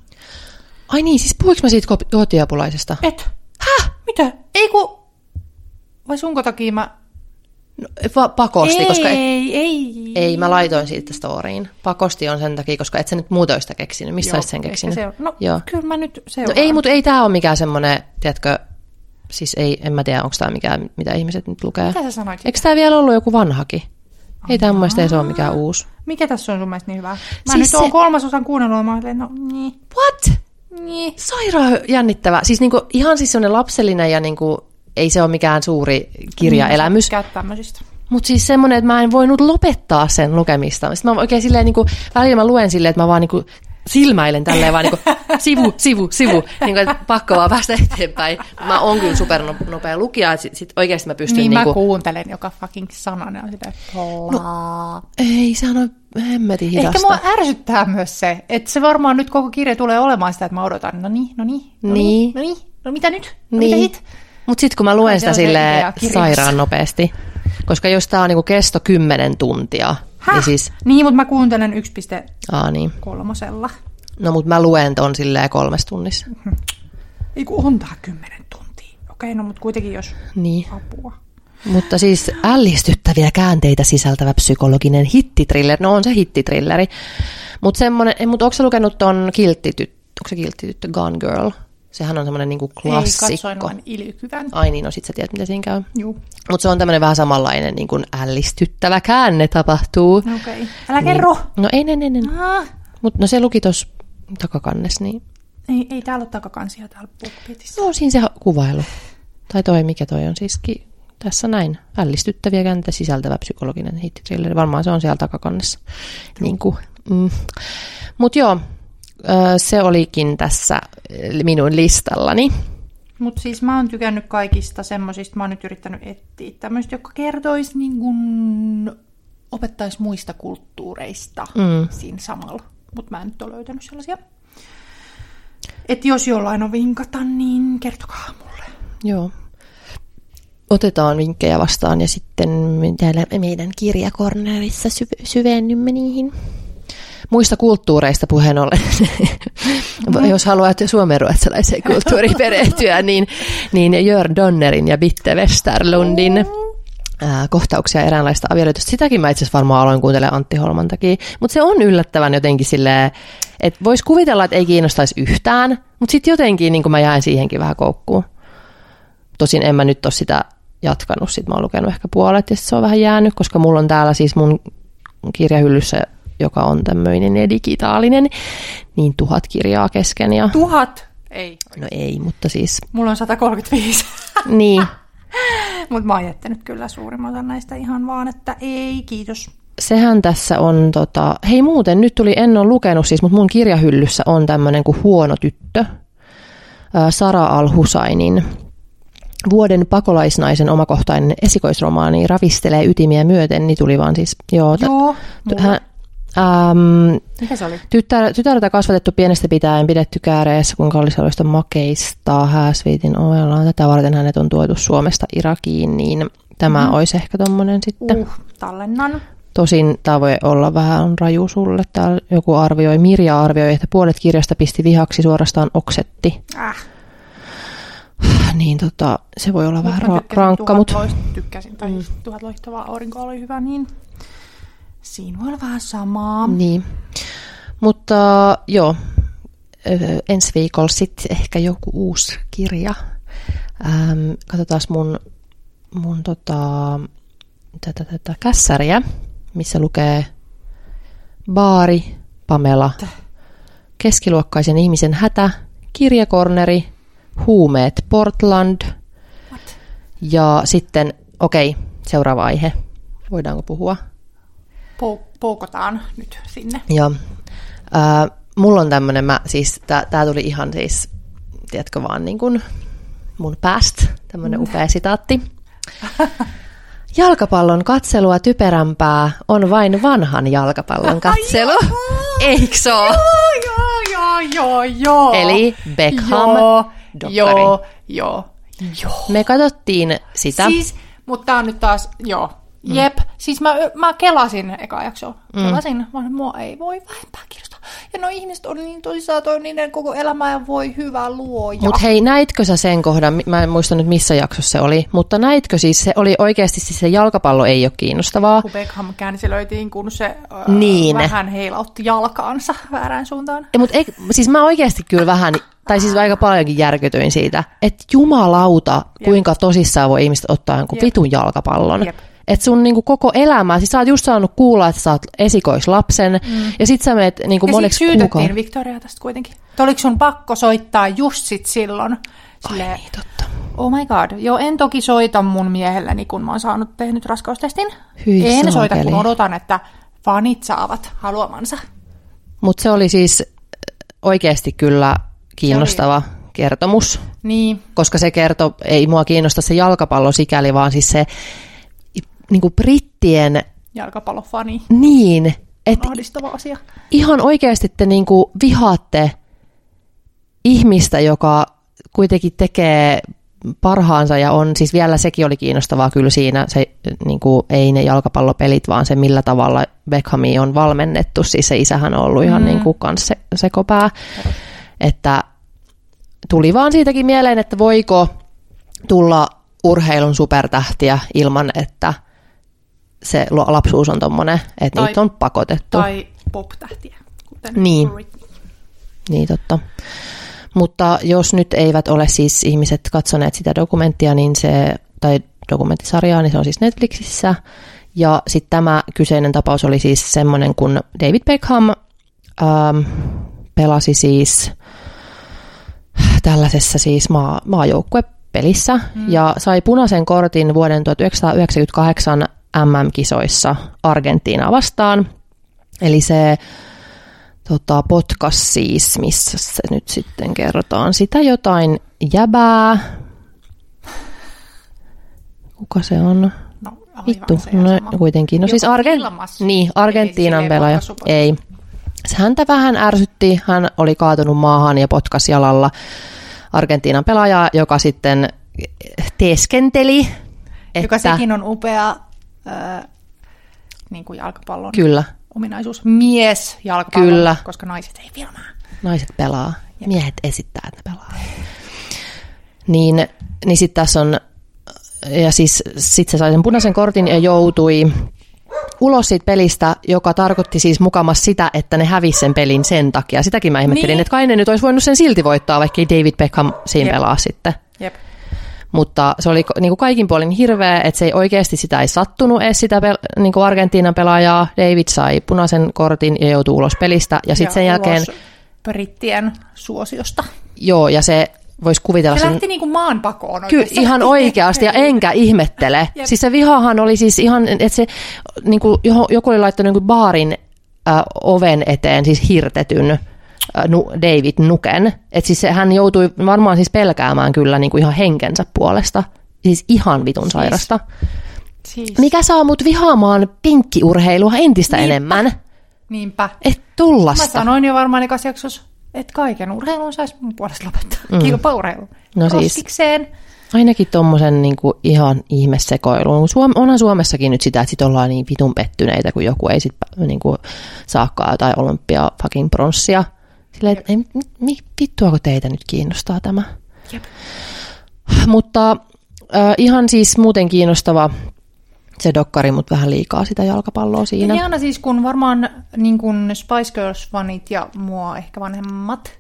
Ai niin, siis puhuinko mä siitä kotiapulaisesta? Et. Häh? Mitä? Ei ku... Vai sunko takia mä No, pakosti, ei, koska... Ei, ei. Ei, mä laitoin siitä storyin. Pakosti on sen takia, koska et sä nyt muuta keksinyt. Missä olisit sen keksinyt? Se, no, Joo. kyllä mä nyt seuraan. No ei, mutta ei tää ole mikään semmoinen, tiedätkö, siis ei, en mä tiedä, onko tämä mikään, mitä ihmiset nyt lukee. Mitä sä sanoit? Eikö tämä vielä ollut joku vanhakin? Aha. Ei tämä mun mielestä ei se ole mikään uusi. Mikä tässä on sun mielestä niin hyvä? Mä siis nyt oon se... kolmasosan kuunnellut, mä olen, no niin. What? Niin. Sairaan jännittävä. Siis niinku, ihan siis semmoinen lapsellinen ja niinku, ei se ole mikään suuri kirjaelämys. Niin, tämmöisistä. Mutta siis semmoinen, että mä en voinut lopettaa sen lukemista. Sitten mä oikein silleen, niin kuin, välillä mä luen silleen, että mä vaan niin kuin, silmäilen tälleen vaan niin kuin, sivu, sivu, sivu. Niin kuin, että pakko vaan päästä eteenpäin. Mä oon kyllä supernopea lukija, että sit, sit oikeasti mä pystyn... Niin, niin mä kuin... kuuntelen joka fucking sanan ja sitä, no, ei, on hemmetin hidasta. Ehkä mua ärsyttää myös se, että se varmaan nyt koko kirja tulee olemaan sitä, että mä odotan, no niin, no niin, no niin, niin. no niin, no mitä nyt, no niin. mitä sit? Mutta sitten kun mä luen sitä sille sairaan nopeasti, koska jos tämä on niinku kesto 10 tuntia, Häh? niin siis... Niin, mutta mä kuuntelen 1.3. Aa, niin. No, mutta mä luen ton silleen kolmes tunnissa. Ei kun on tää 10 tuntia. Okei, no mutta kuitenkin jos niin. apua. Mutta siis ällistyttäviä käänteitä sisältävä psykologinen hittitriller. No on se hittitrilleri. Mutta semmonen, mutta onko lukenut ton kilttityttö, onko se kilttityttö Gone Girl? Sehän on semmoinen niinku klassikko. Ei, katsoin vain ilkyvän. Ai niin, no sit sä tiedät, mitä siinä käy. Joo. Mutta se on tämmöinen vähän samanlainen niin kuin ällistyttävä käänne tapahtuu. Okei. Okay. Älä niin, kerro! No ei, ei, ei. ei. Ah. Mutta no se luki tuossa takakannes, niin... Ei, ei täällä ole takakansia täällä BookBeatissa. No siinä se kuvailu. Tai toi, mikä toi on siis tässä näin. Ällistyttäviä käänteitä sisältävä psykologinen hittitrilleri. Varmaan se on siellä takakannessa. Niin kuin, mm. Mutta joo, se olikin tässä minun listallani. Mutta siis mä oon tykännyt kaikista semmoisista, mä oon nyt yrittänyt etsiä tämmöistä, joka kertoisi niin kun, opettaisi muista kulttuureista mm. siinä samalla. Mutta mä en nyt ole löytänyt sellaisia. Että jos jollain on vinkata, niin kertokaa mulle. Joo. Otetaan vinkkejä vastaan ja sitten täällä meidän kirjakornerissa syvennymme niihin. Muista kulttuureista puheen ollen, jos haluat suomenruotsalaiseen kulttuuriin perehtyä, niin, niin Jörn Donnerin ja Bitte Westerlundin ää, kohtauksia eräänlaista avioliitosta. Sitäkin mä itse asiassa varmaan aloin kuuntelemaan Antti Holman takia. Mutta se on yllättävän jotenkin silleen, että voisi kuvitella, että ei kiinnostaisi yhtään, mutta sitten jotenkin niin mä jäin siihenkin vähän koukkuun. Tosin en mä nyt ole sitä jatkanut, sitten mä oon lukenut ehkä puolet ja se on vähän jäänyt, koska mulla on täällä siis mun kirjahyllyssä, joka on tämmöinen ja digitaalinen, niin tuhat kirjaa kesken. Ja... Tuhat? Ei. No ei, mutta siis... Mulla on 135. niin, Mutta mä oon jättänyt kyllä suurimman osan näistä ihan vaan, että ei, kiitos. Sehän tässä on, tota, hei muuten, nyt tuli, en ole lukenut siis, mutta mun kirjahyllyssä on tämmöinen kuin Huono tyttö, Sara Al-Husainin vuoden pakolaisnaisen omakohtainen esikoisromaani ravistelee ytimiä myöten, niin tuli vaan siis, joo. Joo, hän, Ähm, Mikä se oli? Tytär, tytärtä kasvatettu pienestä pitäen pidetty kääreessä, kun kallisaloista makeista hääsviitin ovella. Tätä varten hänet on tuotu Suomesta Irakiin, niin tämä mm. olisi ehkä tommonen sitten. Uh, tallennan. Tosin tämä voi olla vähän raju sulle. Täällä joku arvioi, Mirja arvioi, että puolet kirjasta pisti vihaksi suorastaan oksetti. Äh. Niin tota, se voi olla Mut vähän ra- rankka, mutta Tykkäsin, tai mm. tuhat loistavaa aurinko oli hyvä, niin siinä voi olla vähän samaa. Niin. Mutta joo, ensi viikolla sitten ehkä joku uusi kirja. Ähm, katsotaan mun, mun tota, tätä, tätä kässäriä, missä lukee Baari, Pamela, keskiluokkaisen ihmisen hätä, kirjakorneri, huumeet Portland What? ja sitten, okei, okay, seuraava aihe. Voidaanko puhua? Pou- poukotaan nyt sinne. Joo. Äh, mulla on tämmönen, mä, siis tää, tää tuli ihan siis, tiedätkö vaan niin kuin mun päästä, tämmönen upea sitaatti. Jalkapallon katselua typerämpää on vain vanhan jalkapallon katselu. Eikö se oo? Joo, joo, joo, joo. Eli Beckham, Joo, dokkari. joo, joo, joo. Me katsottiin sitä. Siis, mutta tää on nyt taas, joo. Jep, siis mä, mä kelasin eka. Kelasin, mm. vaan mua ei voi vähempää kiinnostaa. Ja no ihmiset on niin tosissaan toi niiden koko elämä ja voi hyvä luoja. Mutta hei, näitkö sä sen kohdan, mä en muista nyt missä jaksossa se oli, mutta näitkö siis, se oli oikeasti siis se jalkapallo ei ole kiinnostavaa. kun Beckham käänselöitiin, kun se äh, Niin. vähän heilautti jalkaansa väärään suuntaan. Ja, mutta ei, siis mä oikeasti kyllä vähän, tai siis aika paljonkin järkytyin siitä, että jumalauta, kuinka tosissaan voi ihmiset ottaa jonkun Jep. vitun jalkapallon. Jep. Että sun niinku koko elämä, siis sä oot just saanut kuulla, että sä oot esikoislapsen, mm. ja sit sä menet niinku Ja moneksi kuukaudeksi. Victoria tästä kuitenkin. Et Oliko sun pakko soittaa just sit silloin? Ai Silleen, niin, totta. Oh my god. Joo, en toki soita mun miehelleni, kun mä oon saanut tehnyt raskaustestin. Hyi en soita, saakeli. kun odotan, että fanit saavat haluamansa. Mutta se oli siis oikeasti kyllä kiinnostava kertomus, Niin, koska se kertoo, ei mua kiinnosta se jalkapallo sikäli, vaan siis se niinku brittien, jalkapallofani. niin, että Ahdistava asia. ihan oikeasti te niinku vihaatte ihmistä, joka kuitenkin tekee parhaansa ja on, siis vielä sekin oli kiinnostavaa kyllä siinä, se niin kuin, ei ne jalkapallopelit, vaan se millä tavalla Beckhami on valmennettu, siis se isähän on ollut ihan mm. niin kuin kans se, sekopää, että tuli vaan siitäkin mieleen, että voiko tulla urheilun supertähtiä ilman, että se lapsuus on tommonen, että Tai- niitä on pakotettu. Tai pop-tähtiä, kuten Niin. Britney. Niin totta. Mutta jos nyt eivät ole siis ihmiset katsoneet sitä dokumenttia, niin se, tai dokumenttisarjaa, niin se on siis Netflixissä. Ja sitten tämä kyseinen tapaus oli siis semmoinen, kun David Beckham ähm, pelasi siis tällaisessa siis maa, maajoukkuepelissä mm. ja sai punaisen kortin vuoden 1998 MM-kisoissa Argentiinaa vastaan. Eli se tota, podcast siis, missä se nyt sitten kerrotaan sitä jotain jäbää. Kuka se on? No, Vittu, se no sama. kuitenkin. No Joku siis Argen... niin, Argentiinan Ei, pelaaja. Ei. Se häntä vähän ärsytti. Hän oli kaatunut maahan ja potkas jalalla Argentiinan pelaajaa, joka sitten teeskenteli, että... Joka sekin on upea niin kuin jalkapallon Kyllä. ominaisuus. Mies jalkapallon, Kyllä. koska naiset ei filmaa. Naiset pelaa, miehet esittää, että ne pelaa. Niin, niin sitten tässä on, ja siis sit se sai sen punaisen kortin ja joutui ulos siitä pelistä, joka tarkoitti siis mukamas sitä, että ne hävisi sen pelin sen takia. Sitäkin mä ihmettelin, Niin. että kai ne nyt olisi voinut sen silti voittaa, vaikka ei David Beckham siinä Jep. pelaa sitten. Jep. Mutta se oli niin kuin kaikin puolin hirveä, että se ei oikeasti sitä ei sattunut edes sitä pel- niin kuin Argentiinan pelaajaa. David sai punaisen kortin ja joutui ulos pelistä. Ja sitten sen jälkeen, brittien suosiosta. joo, ja se voisi kuvitella Se sen... lähti niinku maan pakoon Kyllä, ihan oikeasti, ja enkä ihmettele. Jep. Siis se vihahan oli siis ihan, että se niin kuin, joku oli laittanut niin kuin baarin äh, oven eteen siis hirtetyn David Nuken. Että siis hän joutui varmaan siis pelkäämään kyllä niin kuin ihan henkensä puolesta. Siis ihan vitun sairasta. Siis, Mikä saa mut vihaamaan pinkkiurheilua entistä Niinpä. enemmän? niinpä. Et Mä tullasta. sanoin jo varmaan jaksossa, että kaiken urheilun saisi mun puolesta lopettaa. Mm. Kilpaurheilu. No siis. Roskikseen. Ainakin tommosen niinku ihan ihmesekoilun. Suom- onhan Suomessakin nyt sitä, että sit ollaan niin vitun pettyneitä, kun joku ei sit niinku saakaan jotain olympia fucking pronssia. Silleen, että ei, mi, mi, vittuako teitä nyt kiinnostaa tämä? Jep. Mutta äh, ihan siis muuten kiinnostava se dokkari, mutta vähän liikaa sitä jalkapalloa siinä. Ja Iana siis, kun varmaan niin kun Spice Girls-fanit ja mua ehkä vanhemmat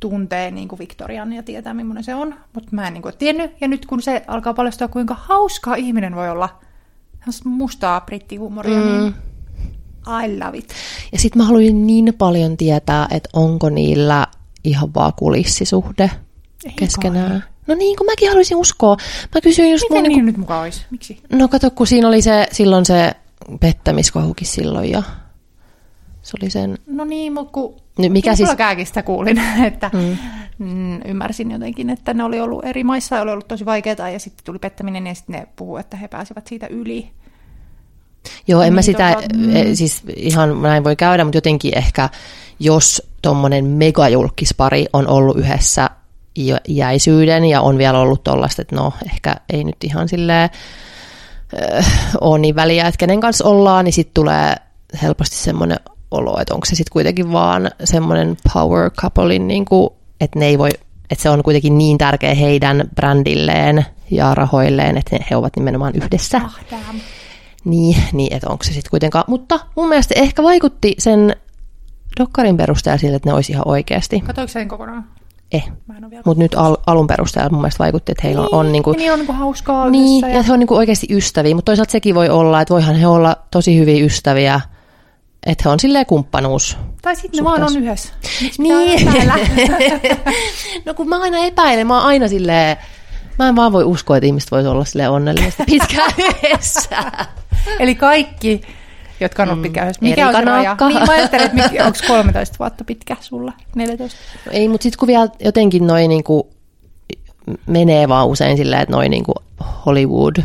tuntee niin kuin Victorian ja tietää, millainen se on, mutta mä en niin kuin, tiennyt. Ja nyt kun se alkaa paljastua, kuinka hauskaa ihminen voi olla, mustaa brittihuumoria, mm. niin I love it. Ja sitten mä haluaisin niin paljon tietää, että onko niillä ihan vaan kulissisuhde Ei keskenään. kai. No niin, kun mäkin haluaisin uskoa. Mä kysyin just Miten mun... niin Niinku, nyt mukaan olisi? Miksi? no kato, kun siinä oli se, silloin se pettämiskohukin silloin ja se oli sen... No niin, mutta kun Nyt mikä siis... Kääkistä kuulin, että mm. Mm, ymmärsin jotenkin, että ne oli ollut eri maissa ja oli ollut tosi vaikeaa ja sitten tuli pettäminen ja sitten ne puhuu, että he pääsivät siitä yli. Joo, en mä Niin, sitä, tota, mm. e, siis ihan näin voi käydä, mutta jotenkin ehkä, jos tommonen megajulkispari on ollut yhdessä iäisyyden ja on vielä ollut tollaista, että no ehkä ei nyt ihan silleen äh, ole niin väliä, että kenen kanssa ollaan, niin sitten tulee helposti semmoinen olo, että onko se sitten kuitenkin vaan semmoinen power couplein, niin kuin, että ne ei voi, että se on kuitenkin niin tärkeä heidän brändilleen ja rahoilleen, että he ovat nimenomaan yhdessä. Ah, damn. Niin, niin että onko se sitten kuitenkaan. Mutta mun mielestä ehkä vaikutti sen dokkarin perusteella sille, että ne olisi ihan oikeasti. Katoiko sen kokonaan? Eh. Mutta nyt al- alun perusteella mun mielestä vaikutti, että heillä on, on niinku, ja niin on niinku hauskaa niin, yhdessä. ja he on niinku oikeasti ystäviä, mutta toisaalta sekin voi olla, että voihan he olla tosi hyviä ystäviä, että he on silleen kumppanuus. Tai sitten ne vaan on yhdessä. Niin. no kun mä aina epäilen, mä oon aina silleen, mä en vaan voi uskoa, että ihmiset voisi olla silleen onnellisesti pitkään yhdessä. Eli kaikki, jotka on ollut pitkään yhdessä. Mikä on se raja? Niin, mä ajattelin, että onko 13 vuotta pitkä sulla? 14? No ei, mutta sitten kun vielä jotenkin noin niinku menee vaan usein silleen, että noin niinku Hollywood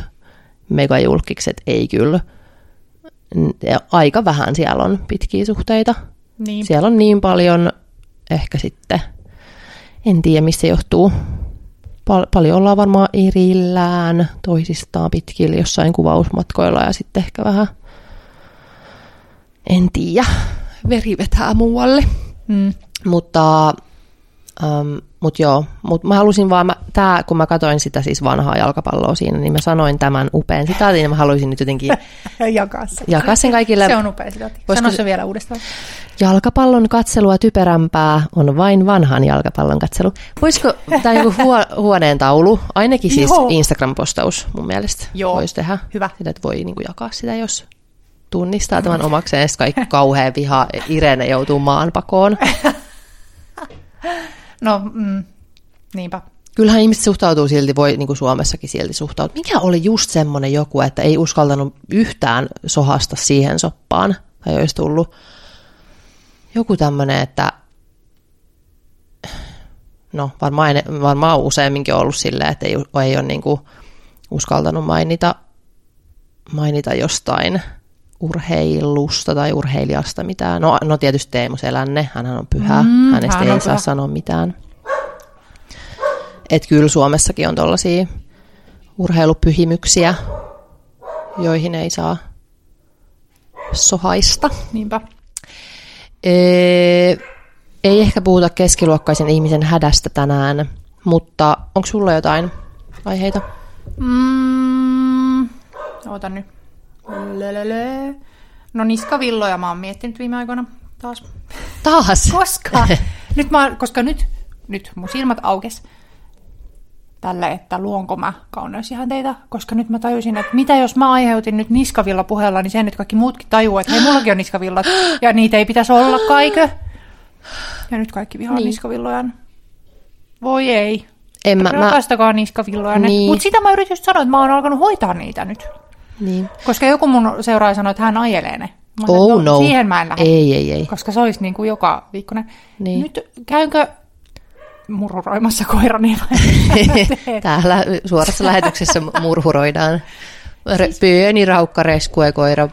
megajulkikset ei kyllä. Aika vähän siellä on pitkiä suhteita. Niin. Siellä on niin paljon, ehkä sitten, en tiedä mistä se johtuu. Pal- paljon ollaan varmaan erillään toisistaan pitkillä jossain kuvausmatkoilla ja sitten ehkä vähän, en tiedä, veri vetää muualle. Mm. Mutta, um, mut joo, mut mä halusin vaan, mä, tää, kun mä katsoin sitä siis vanhaa jalkapalloa siinä, niin mä sanoin tämän upean sitaatin ja mä haluaisin nyt jotenkin Jakaa se. jakaa sen kaikille. Se on upea sitaatti. Sano se- vielä uudestaan. Jalkapallon katselua typerämpää on vain vanhan jalkapallon katselu. Voisiko, tämä joku huo, huoneen taulu, ainakin siis Joo. Instagram-postaus mun mielestä Joo. voisi tehdä. Hyvä. Sitä, että voi niin kuin jakaa sitä, jos tunnistaa tämän omakseen. Ja kaikki kauhean viha, Irene joutuu maanpakoon. No, mm, niinpä. Kyllähän ihmiset suhtautuu silti, voi niin kuin Suomessakin silti suhtautua. Mikä oli just semmoinen joku, että ei uskaltanut yhtään sohasta siihen soppaan, tai olisi tullut joku tämmöinen, että no varmaan, varmaan useamminkin ollut silleen, että ei, ei ole niin kuin uskaltanut mainita, mainita jostain urheilusta tai urheilijasta mitään. No, no tietysti Teemu Selänne, hän on pyhä, Mm, hänestä hän ei saa pyhä. sanoa mitään. Että kyllä Suomessakin on tuollaisia urheilupyhimyksiä, joihin ei saa sohaista. Niinpä. Ee, ei ehkä puhuta keskiluokkaisen ihmisen hädästä tänään, mutta onko sulla jotain aiheita? Mm, oota nyt. Lelele. No niskavilloja mä oon miettinyt viime aikoina taas. Taas? Koska nyt, mä, koska nyt, nyt mun silmät aukes tälle, että luonko mä teitä, koska nyt mä tajusin, että mitä jos mä aiheutin nyt niskavilla puheella, niin sen nyt kaikki muutkin tajuu, että hei, mullakin on niskavillat, ja niitä ei pitäisi olla kaikö. Ja nyt kaikki vihaa niin. niskavilloja. Voi ei. En mä, Rakastakaa mä... niskavilloja. Niin. Mutta sitä mä yritin sanoa, että mä oon alkanut hoitaa niitä nyt. Niin. Koska joku mun seuraaja sanoi, että hän ajelee ne. Mä oh no, no. Siihen mä en lähde. Ei, ei, ei. Koska se olisi niin kuin joka viikkoinen. Niin. Nyt käynkö murhuroimassa koirani vai Täällä suorassa lähetyksessä murhuroidaan. Siis... Pieni raukka reskue koira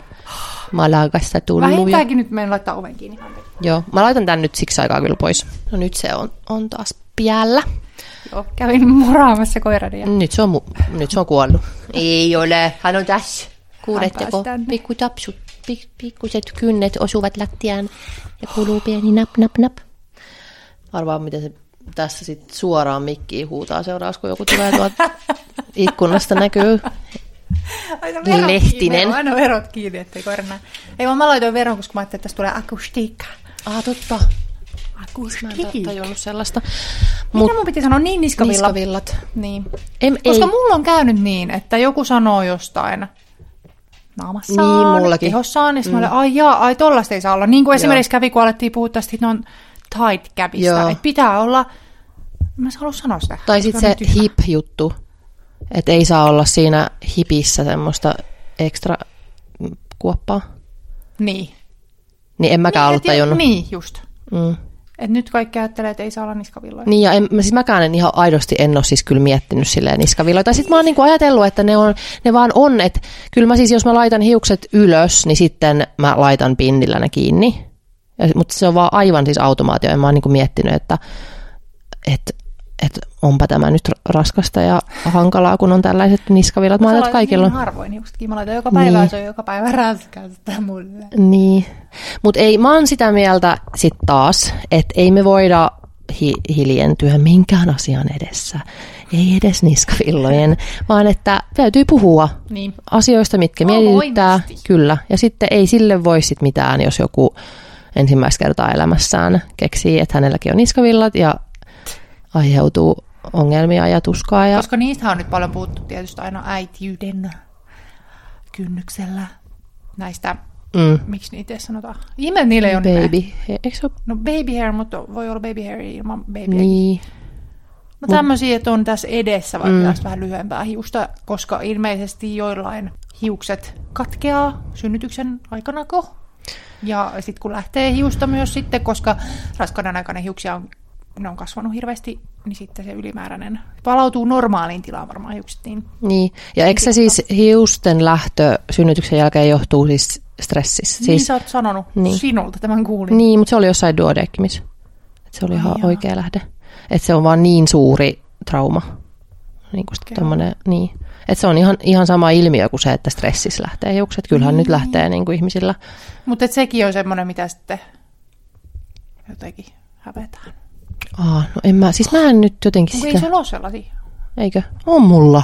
Malagasta tullut. Vähintäänkin nyt meidän laittaa oven kiinni. Joo, mä laitan tän nyt siksi aikaa kyllä pois. No nyt se on, on taas piällä. Joo, kävin muraamassa koirani. Ja... Nyt se on, mu- nyt se on kuollut. Ei ole, hän on tässä. Kuuletteko? Pikku tapsut, pik, pikkuset kynnet osuvat lattiaan ja kuuluu pieni nap nap nap. Arvaa, miten se tässä sitten suoraan mikkiin huutaa seuraavaksi, kun joku tulee tuolta ikkunasta näkyy. Aina Lehtinen. Aina verot kiinni, ettei koira näe. Ei vaan mä laitoin veron, koska mä ajattelin, että tässä tulee akustiikka. Ah, totta. Akustiikka. Mä en tajunnut sellaista. Mut, Mitä mun piti sanoa? Niin niskavillat. Niskavillat. Niin. Em, koska ei. mulla on käynyt niin, että joku sanoo jostain naamassaan, niin, mullakin. kehossaan, niin mm. mä olen, ai jaa, ai tollasta ei saa olla. Niin kuin esimerkiksi kävi, kun alettiin puhua tästä, että ne on tight capista, että pitää olla, mä en halua sanoa sitä. Tai sitten se hip-juttu, että ei saa olla siinä hipissä semmoista ekstra kuoppaa. Niin. Niin en mäkään niin, ollut tajunnut. Niin, just. Mm. Et nyt kaikki ajattelee, että ei saa olla niskavilloja. Niin, ja en, siis mäkään en ihan aidosti en ole siis kyllä miettinyt silleen niskavilloja. Tai sitten mä oon niinku ajatellut, että ne, on, ne vaan on, että kyllä mä siis, jos mä laitan hiukset ylös, niin sitten mä laitan pinnillä ne kiinni. Ja, mutta se on vaan aivan siis automaatio. En mä oon niinku miettinyt, että, että että onpa tämä nyt raskasta ja hankalaa, kun on tällaiset laitan, että kaikilla on. harvoin hiuksetkin. Mä laitan joka päivä, niin. se on joka päivä ranskaa mulle. Niin. Mutta ei, mä oon sitä mieltä sit taas, että ei me voida hi- hiljentyä minkään asian edessä. Ei edes niskavillojen, vaan että täytyy puhua niin. asioista, mitkä mietityttää. Kyllä. Ja sitten ei sille voi sit mitään, jos joku ensimmäistä kertaa elämässään keksii, että hänelläkin on niskavillat ja aiheutuu ongelmia ja tuskaa. Ja... Koska niistä on nyt paljon puhuttu tietysti aina äitiyden kynnyksellä näistä, mm. miksi niitä sanotaan? Ihme niille ei ole Baby, eikö se ole? No baby hair, mutta voi olla baby hair ilman baby Niin. No tämmöisiä, että on tässä edessä vaikka mm. tässä vähän lyhyempää hiusta, koska ilmeisesti joillain hiukset katkeaa synnytyksen aikanako. Ja sitten kun lähtee hiusta myös sitten, koska raskauden aikana hiuksia on ne on kasvanut hirveästi, niin sitten se ylimääräinen palautuu normaaliin tilaan varmaan hiukset. Niin, niin. ja eikö se siis hiusten lähtö synnytyksen jälkeen johtuu siis stressissä? Niin sä oot sanonut niin. sinulta, tämän kuulin. Niin, mutta se oli jossain duodeckimis. Se oli ihan oikea lähde. Että se on vaan niin suuri trauma. Niin kuin tommonen, niin. Et se on ihan, ihan sama ilmiö kuin se, että stressis lähtee hiukset. Kyllähän niin. nyt lähtee niin kuin ihmisillä. Mutta sekin on semmoinen, mitä sitten jotenkin hävetään. Aa, no en mä, siis mä en nyt jotenkin sitä... ei se ole sellaisia? Eikö? On mulla.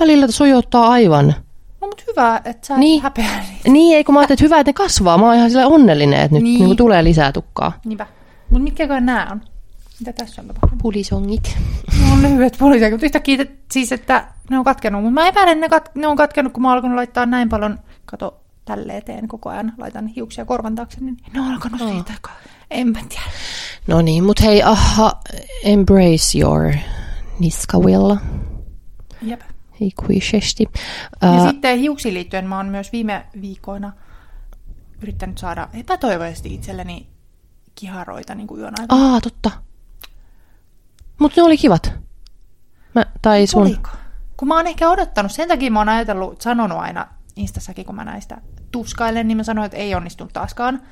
Välillä sojottaa aivan. No mutta hyvä, että sä niin. häpeä niistä. Niin, ei kun mä ajattelin, että hyvä, että ne kasvaa. Mä oon ihan sille onnellinen, että nyt niin. Niin tulee lisää tukkaa. Niinpä. Mutta mitkä nämä on? Mitä tässä on tapahtunut? Pulisongit. No on lyhyet pulisongit, mutta yhtäkkiä siis, että ne on katkenut. Mutta mä epäilen, ne, kat- ne on katkenut, kun mä oon alkanut laittaa näin paljon, kato, tälle eteen koko ajan, laitan hiuksia korvan taakse, niin ne on alkanut oh. siitä. En mä tiedä. No niin, mutta hei, aha, embrace your niskavilla. Jep. Ikuisesti. Uh, ja sitten hiuksiin liittyen mä oon myös viime viikoina yrittänyt saada epätoivoisesti itselleni kiharoita niin kuin yön aikana. Aa, totta. Mutta ne oli kivat. Mä, tai sun... Oliko? Kun mä oon ehkä odottanut, sen takia mä oon ajatellut, sanonut aina Instassakin, kun mä näistä tuskailen, niin mä sanoin, että ei onnistunut taaskaan.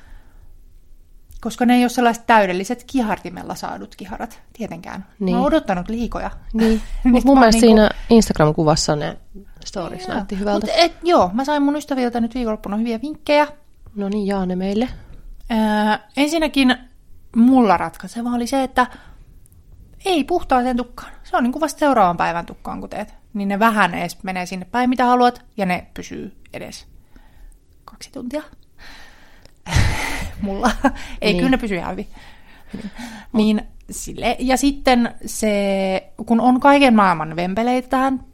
Koska ne ei ole sellaiset täydelliset kihartimella saadut kiharat, tietenkään. Niin. Mä oon odottanut liikoja. Niin. Mutta mun mielestä niinku... siinä Instagram-kuvassa ne stories joo. näytti hyvältä. Mut et, joo, mä sain mun ystäviltä nyt viikonloppuna hyviä vinkkejä. No niin, jaa ne meille. Öö, ensinnäkin mulla ratkaiseva oli se, että ei puhtaaseen tukkaan. Se on niin kuin vasta seuraavan päivän tukkaan, kun teet. Niin ne vähän edes menee sinne päin, mitä haluat, ja ne pysyy edes kaksi tuntia. Mulla. ei, niin. kyllä ne pysyy ihan hyvin. Niin, sille. Ja sitten se, kun on kaiken maailman vempeleitä tähän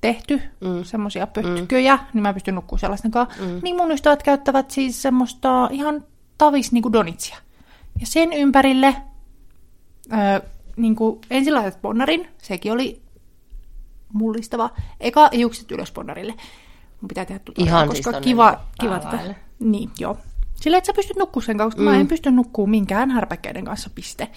tehty, mm. semmoisia pötköjä, mm. niin mä pystyn nukkumaan sellaisten kanssa, mm. niin mun ystävät käyttävät siis semmoista ihan tavis niin kuin donitsia. Ja sen ympärille ö, niin kuin ensin laitat bonnarin, sekin oli mullistava. Eka hiukset ylös bonnarille. Mun pitää tehdä tuota, Ihan koska siis kiva, kiva että, Niin, joo. Sillä että sä pystyt nukkumaan sen kanssa, koska mm. mä en pysty nukkumaan minkään härpäkkeiden kanssa, piste.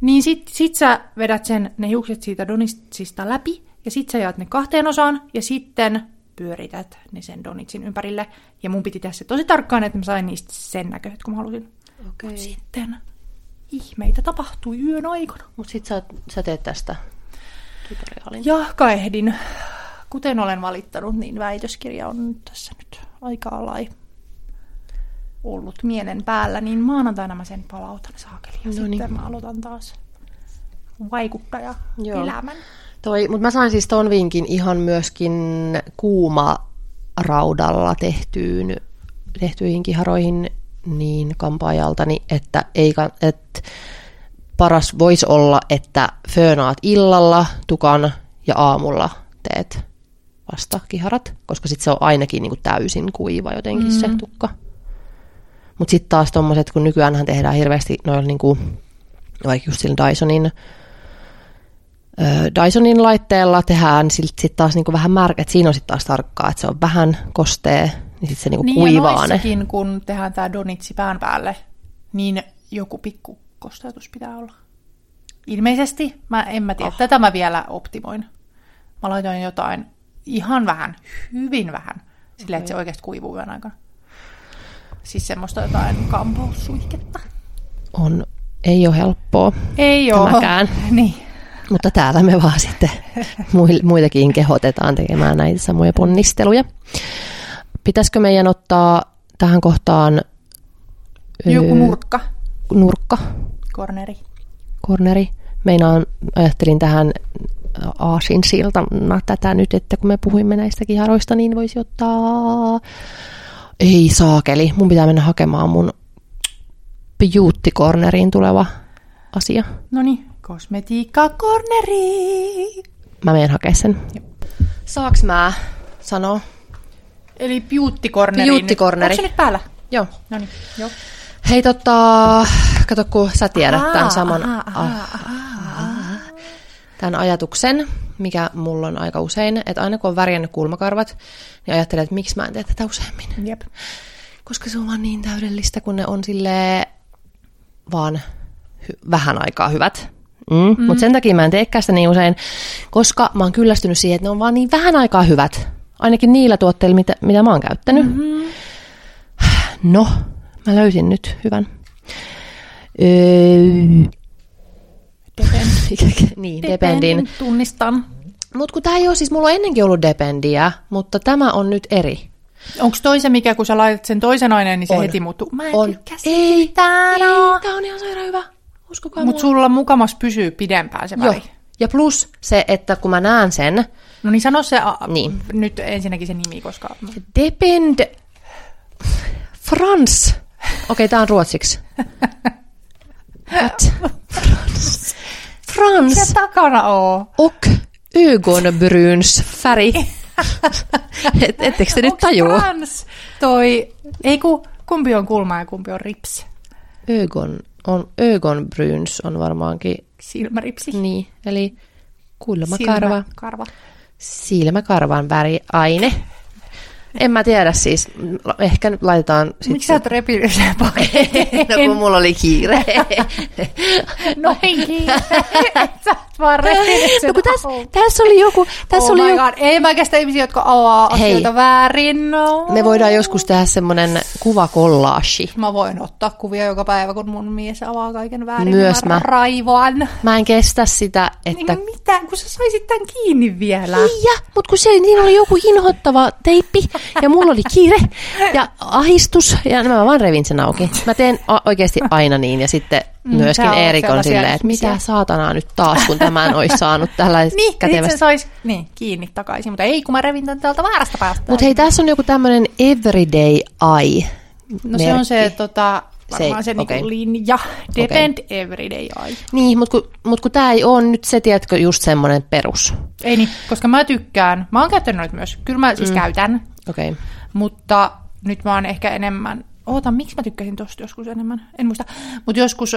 Niin sit, sit sä vedät sen, ne hiukset siitä donitsista läpi, ja sit sä jaat ne kahteen osaan, ja sitten pyörität ne sen donitsin ympärille. Ja mun piti tehdä se tosi tarkkaan, että mä sain niistä sen näköiset, kun mä halusin. Okay. Mut sitten ihmeitä tapahtui yön aikana. Mutta sit sä, sä teet tästä tutoriaalin. Ja kaehdin. Kuten olen valittanut, niin väitöskirja on tässä nyt aika alai ollut mielen päällä, niin maanantaina mä sen palautan saakeli ja no sitten mä aloitan taas vaikuttaja Joo. elämän. Toi, mutta mä sain siis ton vinkin ihan myöskin kuuma raudalla tehtyyn, tehtyihin kiharoihin niin kampaajaltani, että, ei, että paras voisi olla, että föönaat illalla tukan ja aamulla teet vasta kiharat, koska sitten se on ainakin niin kuin täysin kuiva jotenkin mm. se tukka. Mutta sitten taas tommoset, kun nykyään tehdään hirveästi noilla niin kuin, vaikka just sillä Dysonin, ö, Dysonin laitteella tehdään sitten sit taas niin kuin vähän märkä, että siinä on sitten taas tarkkaa, että se on vähän kostee, niin sitten se niin kuin niin kuivaa ne. kun tehdään tämä donitsi pään päälle, niin joku pikku kosteutus pitää olla. Ilmeisesti, mä en mä tiedä, oh. tätä mä vielä optimoin. Mä laitoin jotain ihan vähän, hyvin vähän, silleen, okay. että se oikeasti kuivuu yön aikana. Siis semmoista jotain kampoussuihketta. On, ei ole helppoa. Ei ole. Tämäkään. Niin. Mutta täällä me vaan sitten muitakin kehotetaan tekemään näitä samoja ponnisteluja. Pitäisikö meidän ottaa tähän kohtaan... Joku nurkka. Nurkka. Korneri. Korneri. Meinaan, ajattelin tähän aasin siltana tätä nyt, että kun me puhuimme näistä kiharoista, niin voisi ottaa ei saakeli, mun pitää mennä hakemaan mun beauty corneriin tuleva asia. No niin, kosmetiikka corneri. Mä menen hakea sen. Saaks mä sanoa? Eli beauty corneri. Beauty corneri. Onko se nyt päällä? Joo. No niin, joo. Hei tota, kato kun sä tiedät aha, tämän saman aha, aha, aha, tämän ajatuksen, mikä mulla on aika usein, että aina kun on värjännyt kulmakarvat, niin ajattelen, että miksi mä en tee tätä useammin. Jep. Koska se on vaan niin täydellistä, kun ne on sille vaan hy- vähän aikaa hyvät. Mm. Mm. Mutta sen takia mä en teekään sitä niin usein, koska mä oon kyllästynyt siihen, että ne on vaan niin vähän aikaa hyvät. Ainakin niillä tuotteilla, mitä, mitä mä oon käyttänyt. Mm-hmm. No, mä löysin nyt hyvän. Öö, Depend. niin, Dependin. Tunnistan. Mutta kun tämä ei ole, siis mulla on ennenkin ollut Dependiä, mutta tämä on nyt eri. Onko toisen mikä, kun sä laitat sen toisen aineen, niin se on. heti muuttuu? Mä en on. Ei, tää on ihan sairaan hyvä. Uskokaa Mutta sulla mukamas pysyy pidempään se väri. Joo. Ja plus se, että kun mä näen sen... No niin sano se a, niin. nyt ensinnäkin se nimi, koska... Depend... Frans. Okei, okay, tää on ruotsiksi. Frans. Frans. Se takana oo. Och ögonbryns färg. Et, ettekö te nyt tajua? Frans toi, ei ku, kumpi on kulma ja kumpi on rips? Ögon, on, ögonbryns on varmaankin... Silmäripsi. Niin, eli kulmakarva. Silmäkarva. Silmäkarvan väriaine. En mä tiedä siis. Ehkä nyt laitetaan... Sit Miksi sä oot repinyt sen No kun mulla oli kiire. Noin kiire. vaan no, kun tässä, tässä oli joku... Tässä oh oli joku... Ei mä kestä ihmisiä, jotka avaa Hei, asioita väärin. No. Me voidaan joskus tehdä semmoinen kuvakollaashi. Mä voin ottaa kuvia joka päivä, kun mun mies avaa kaiken väärin. Myös mä. Raivoan. Mä en kestä sitä, että... Niin, mitä? Kun sä saisit tämän kiinni vielä. Niin, ja, mutta kun se, niin oli joku inhottava teippi, ja mulla oli kiire, ja ahistus, ja mä vaan revin sen auki. Mä teen oikeasti aina niin, ja sitten Mm, Myöskin Erik on silleen, että mitä saatanaa nyt taas, kun tämän olisi saanut tällaisen niin, kätevästi. se saisi niin, kiinni takaisin, mutta ei kun mä revin tämän täältä väärästä päästä. Mutta hei, tässä on joku tämmöinen everyday eye. No se on se, tota, varmaan se, se okay. niinku linja, depend okay. everyday eye. Niin, mutta kun, mut kun tämä ei ole nyt se, tiedätkö, just semmoinen perus. Ei niin, koska mä tykkään, mä oon käyttänyt noita myös, kyllä mä siis mm. käytän, okay. mutta nyt mä oon ehkä enemmän Oota, miksi mä tykkäsin tosta joskus enemmän? En muista. Mutta joskus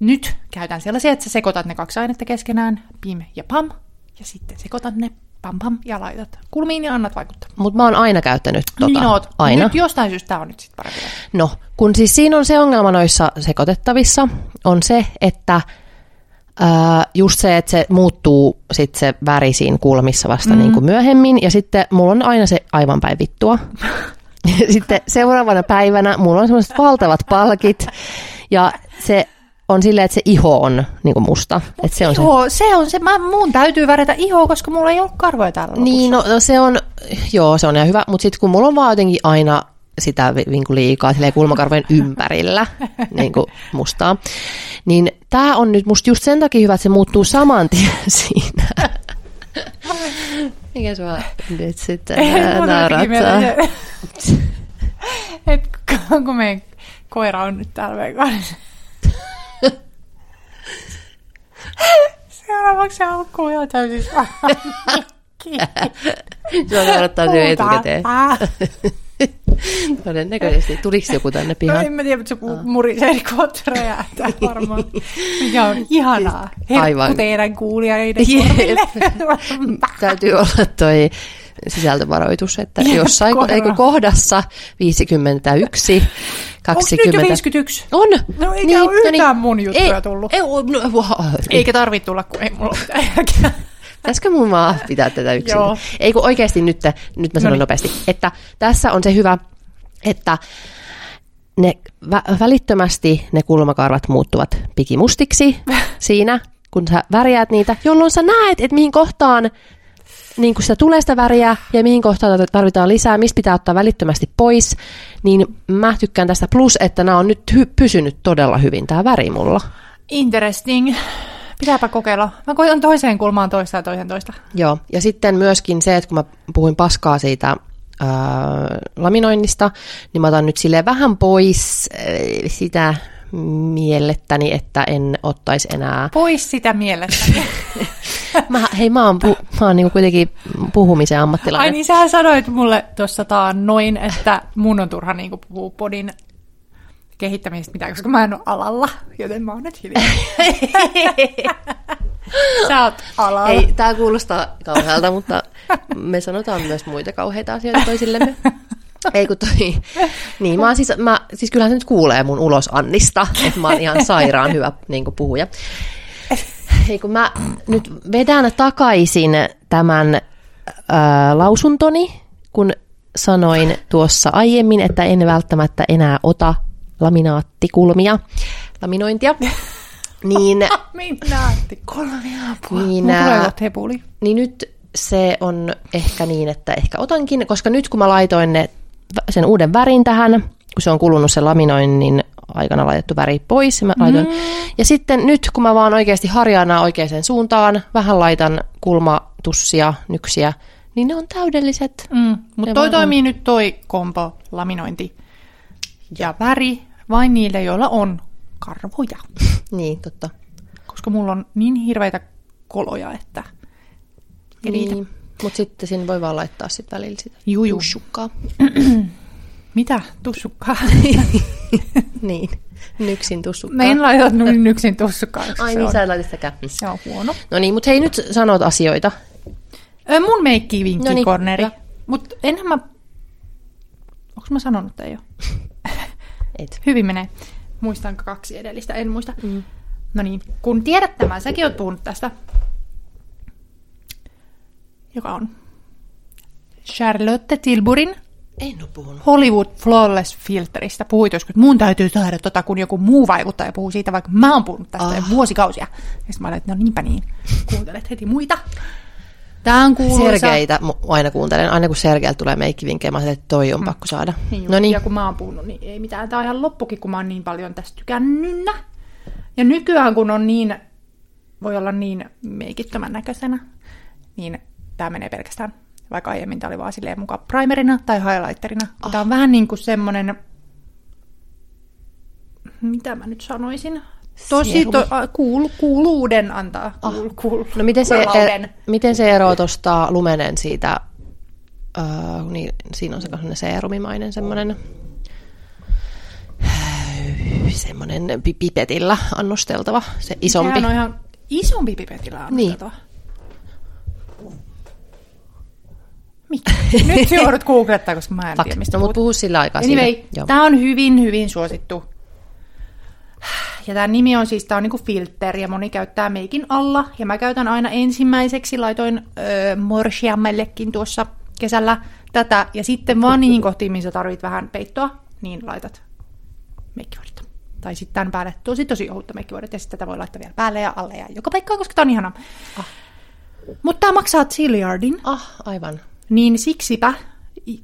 nyt käytän sellaisia, että sä sekoitat ne kaksi ainetta keskenään, pim ja pam, ja sitten sekoitat ne pam pam ja laitat kulmiin ja annat vaikuttaa. Mutta mä oon aina käyttänyt tota. Niin oot. Aina. Nyt jostain syystä tää on nyt sitten parempi. No, kun siis siinä on se ongelma noissa sekoitettavissa, on se, että ää, just se, että se muuttuu sit se väri siinä kulmissa vasta mm. niin kuin myöhemmin, ja sitten mulla on aina se aivan päivittua. sitten seuraavana päivänä mulla on semmoiset valtavat palkit ja se on silleen, että se iho on niin kuin musta. Että se, on se... se on se. Mä, mun täytyy värjätä ihoa, koska mulla ei ole karvoja täällä Niin, no, no, se on, joo, se on ihan hyvä, mutta sitten kun mulla on vaan jotenkin aina sitä kuin liikaa kulmakarvojen ympärillä niin kuin mustaa, niin tämä on nyt musta just sen takia hyvä, että se muuttuu saman tien siinä. Mikä sua nyt sitten naurattaa? Et kun meidän koira on nyt täällä kanssa. Seuraavaksi se haukkuu jo täysin Se on naurattaa nyt etukäteen. Todennäköisesti. Tuliko joku tänne pihaan? No en mä tiedä, mutta se ah. murisee kohta räjähtää varmaan. Mikä on ihanaa. Herkku teidän kuulijoiden. Täytyy olla toi sisältövaroitus, että jossain eikö kohdassa 51, 20... Onko 51? On. No eikä niin, ole yhtään no niin, mun juttuja ei, tullut. Ei, no, Eikä tarvitse tulla, kun ei mulla ole Pitäisikö mun vaan pitää tätä yksin? Joo. Ei kun oikeasti nyt, nyt mä sanon Noniin. nopeasti, että tässä on se hyvä, että ne vä- välittömästi ne kulmakarvat muuttuvat pikimustiksi siinä, kun sä värjäät niitä, jolloin sä näet, että mihin kohtaan niin kun sitä tulee sitä väriä ja mihin kohtaan tarvitaan lisää, mistä pitää ottaa välittömästi pois, niin mä tykkään tästä. Plus, että nämä on nyt hy- pysynyt todella hyvin, tämä väri mulla. Interesting. Pitääpä kokeilla. Mä koitan toiseen kulmaan toista ja toisen toista. Joo, ja sitten myöskin se, että kun mä puhuin paskaa siitä ää, laminoinnista, niin mä otan nyt sille vähän pois ää, sitä miellettäni, että en ottaisi enää... Pois sitä miellettäni. mä, hei, mä oon, pu, mä oon niinku kuitenkin puhumisen ammattilainen. Ai niin, sä sanoit mulle tuossa noin, että mun on turha niinku puhua podin kehittämisestä mitään, koska mä en ole alalla, joten mä oon nyt hiljaa. Sä oot alalla. Ei, tää kuulostaa kauhealta, mutta me sanotaan myös muita kauheita asioita toisillemme. Ei kun toi, niin mä siis, mä, siis kyllähän se nyt kuulee mun ulos Annista, että mä oon ihan sairaan hyvä niin puhuja. Ei kun mä nyt vedän takaisin tämän ää, lausuntoni, kun sanoin tuossa aiemmin, että en välttämättä enää ota laminaattikulmia, laminointia. Niin, Laminaattikulmia, niin, hepuli. niin nyt se on ehkä niin, että ehkä otankin, koska nyt kun mä laitoin ne, sen uuden värin tähän, kun se on kulunut sen laminoinnin aikana laitettu väri pois. Mä laitoin. Mm. Ja sitten nyt, kun mä vaan oikeasti harjaan oikeaan suuntaan, vähän laitan kulmatussia, nyksiä, niin ne on täydelliset. Mm. Mutta toi toimii on. nyt toi kompo, laminointi ja väri vain niille, joilla on karvoja. niin, totta. Koska mulla on niin hirveitä koloja, että ei niin. Mutta sitten sinne voi vaan laittaa sitten välillä sitä Juju. tussukkaa. Mitä? Tussukkaa? niin, nyksin tussukkaa. Mä en laita nyksin tussukkaa. Ai niin, sä et laita sitäkään. Se on huono. No niin, mutta hei nyt sanot asioita. Mun meikki vinkki no niin, korneri. Mutta enhän mä... Onko mä sanonut, ei ole? Et. Hyvin menee. Muistanko kaksi edellistä? En muista. Mm. No niin, kun tiedät tämän, säkin oot puhunut tästä. Joka on Charlotte Tilburin en ole puhunut. Hollywood Flawless Filteristä puhuit joskus, että mun täytyy saada tota, kun joku muu vaikuttaja puhuu siitä, vaikka mä oon puhunut tästä oh. vuosikausia. Ja sitten mä olen, että no niinpä niin. Kuuntelet heti muita. Tää on kuuluisa. Sergeitä aina kuuntelen. Aina kun Sergeiltä tulee meikkivinkkejä, mä että toi on pakko saada. Niin, no niin, Ja kun mä oon puhunut, niin ei mitään. Tää on ihan loppukin, kun mä oon niin paljon tästä tykännyt. Ja nykyään, kun on niin, voi olla niin meikittömän näköisenä, niin tää menee pelkästään. Vaikka aiemmin tää oli vaan silleen mukaan primerina tai highlighterina. Oh. Tää on vähän niin kuin semmonen, mitä mä nyt sanoisin? Tosi to, kuul, kuuluuden antaa. Kuul, kuul, no miten se, er, miten se eroaa tuosta lumenen siitä, uh, niin, siinä on se sellainen seerumimainen semmoinen semmoinen pi- pipetillä annosteltava, se isompi. Sehän on ihan isompi pipetillä Niin. annettava. Mikä? Nyt joudut googlettaa, koska mä en Fuck. tiedä, mistä No, mutta puhu sillä aikaa Anyway, tämä on hyvin, hyvin suosittu. Ja tämä nimi on siis, tämä on niinku filter ja moni käyttää meikin alla. Ja mä käytän aina ensimmäiseksi, laitoin öö, Morshiammellekin tuossa kesällä tätä. Ja sitten vaan niihin kohtiin, missä tarvit vähän peittoa, niin laitat meikkivuodetta. Tai sitten tämän päälle tosi tosi ohutta meikkivuodet ja sitten tätä voi laittaa vielä päälle ja alle ja joka paikkaan, koska tämä on ihana. Ah. Mutta tämä maksaa Zilliardin, Ah, aivan. niin siksipä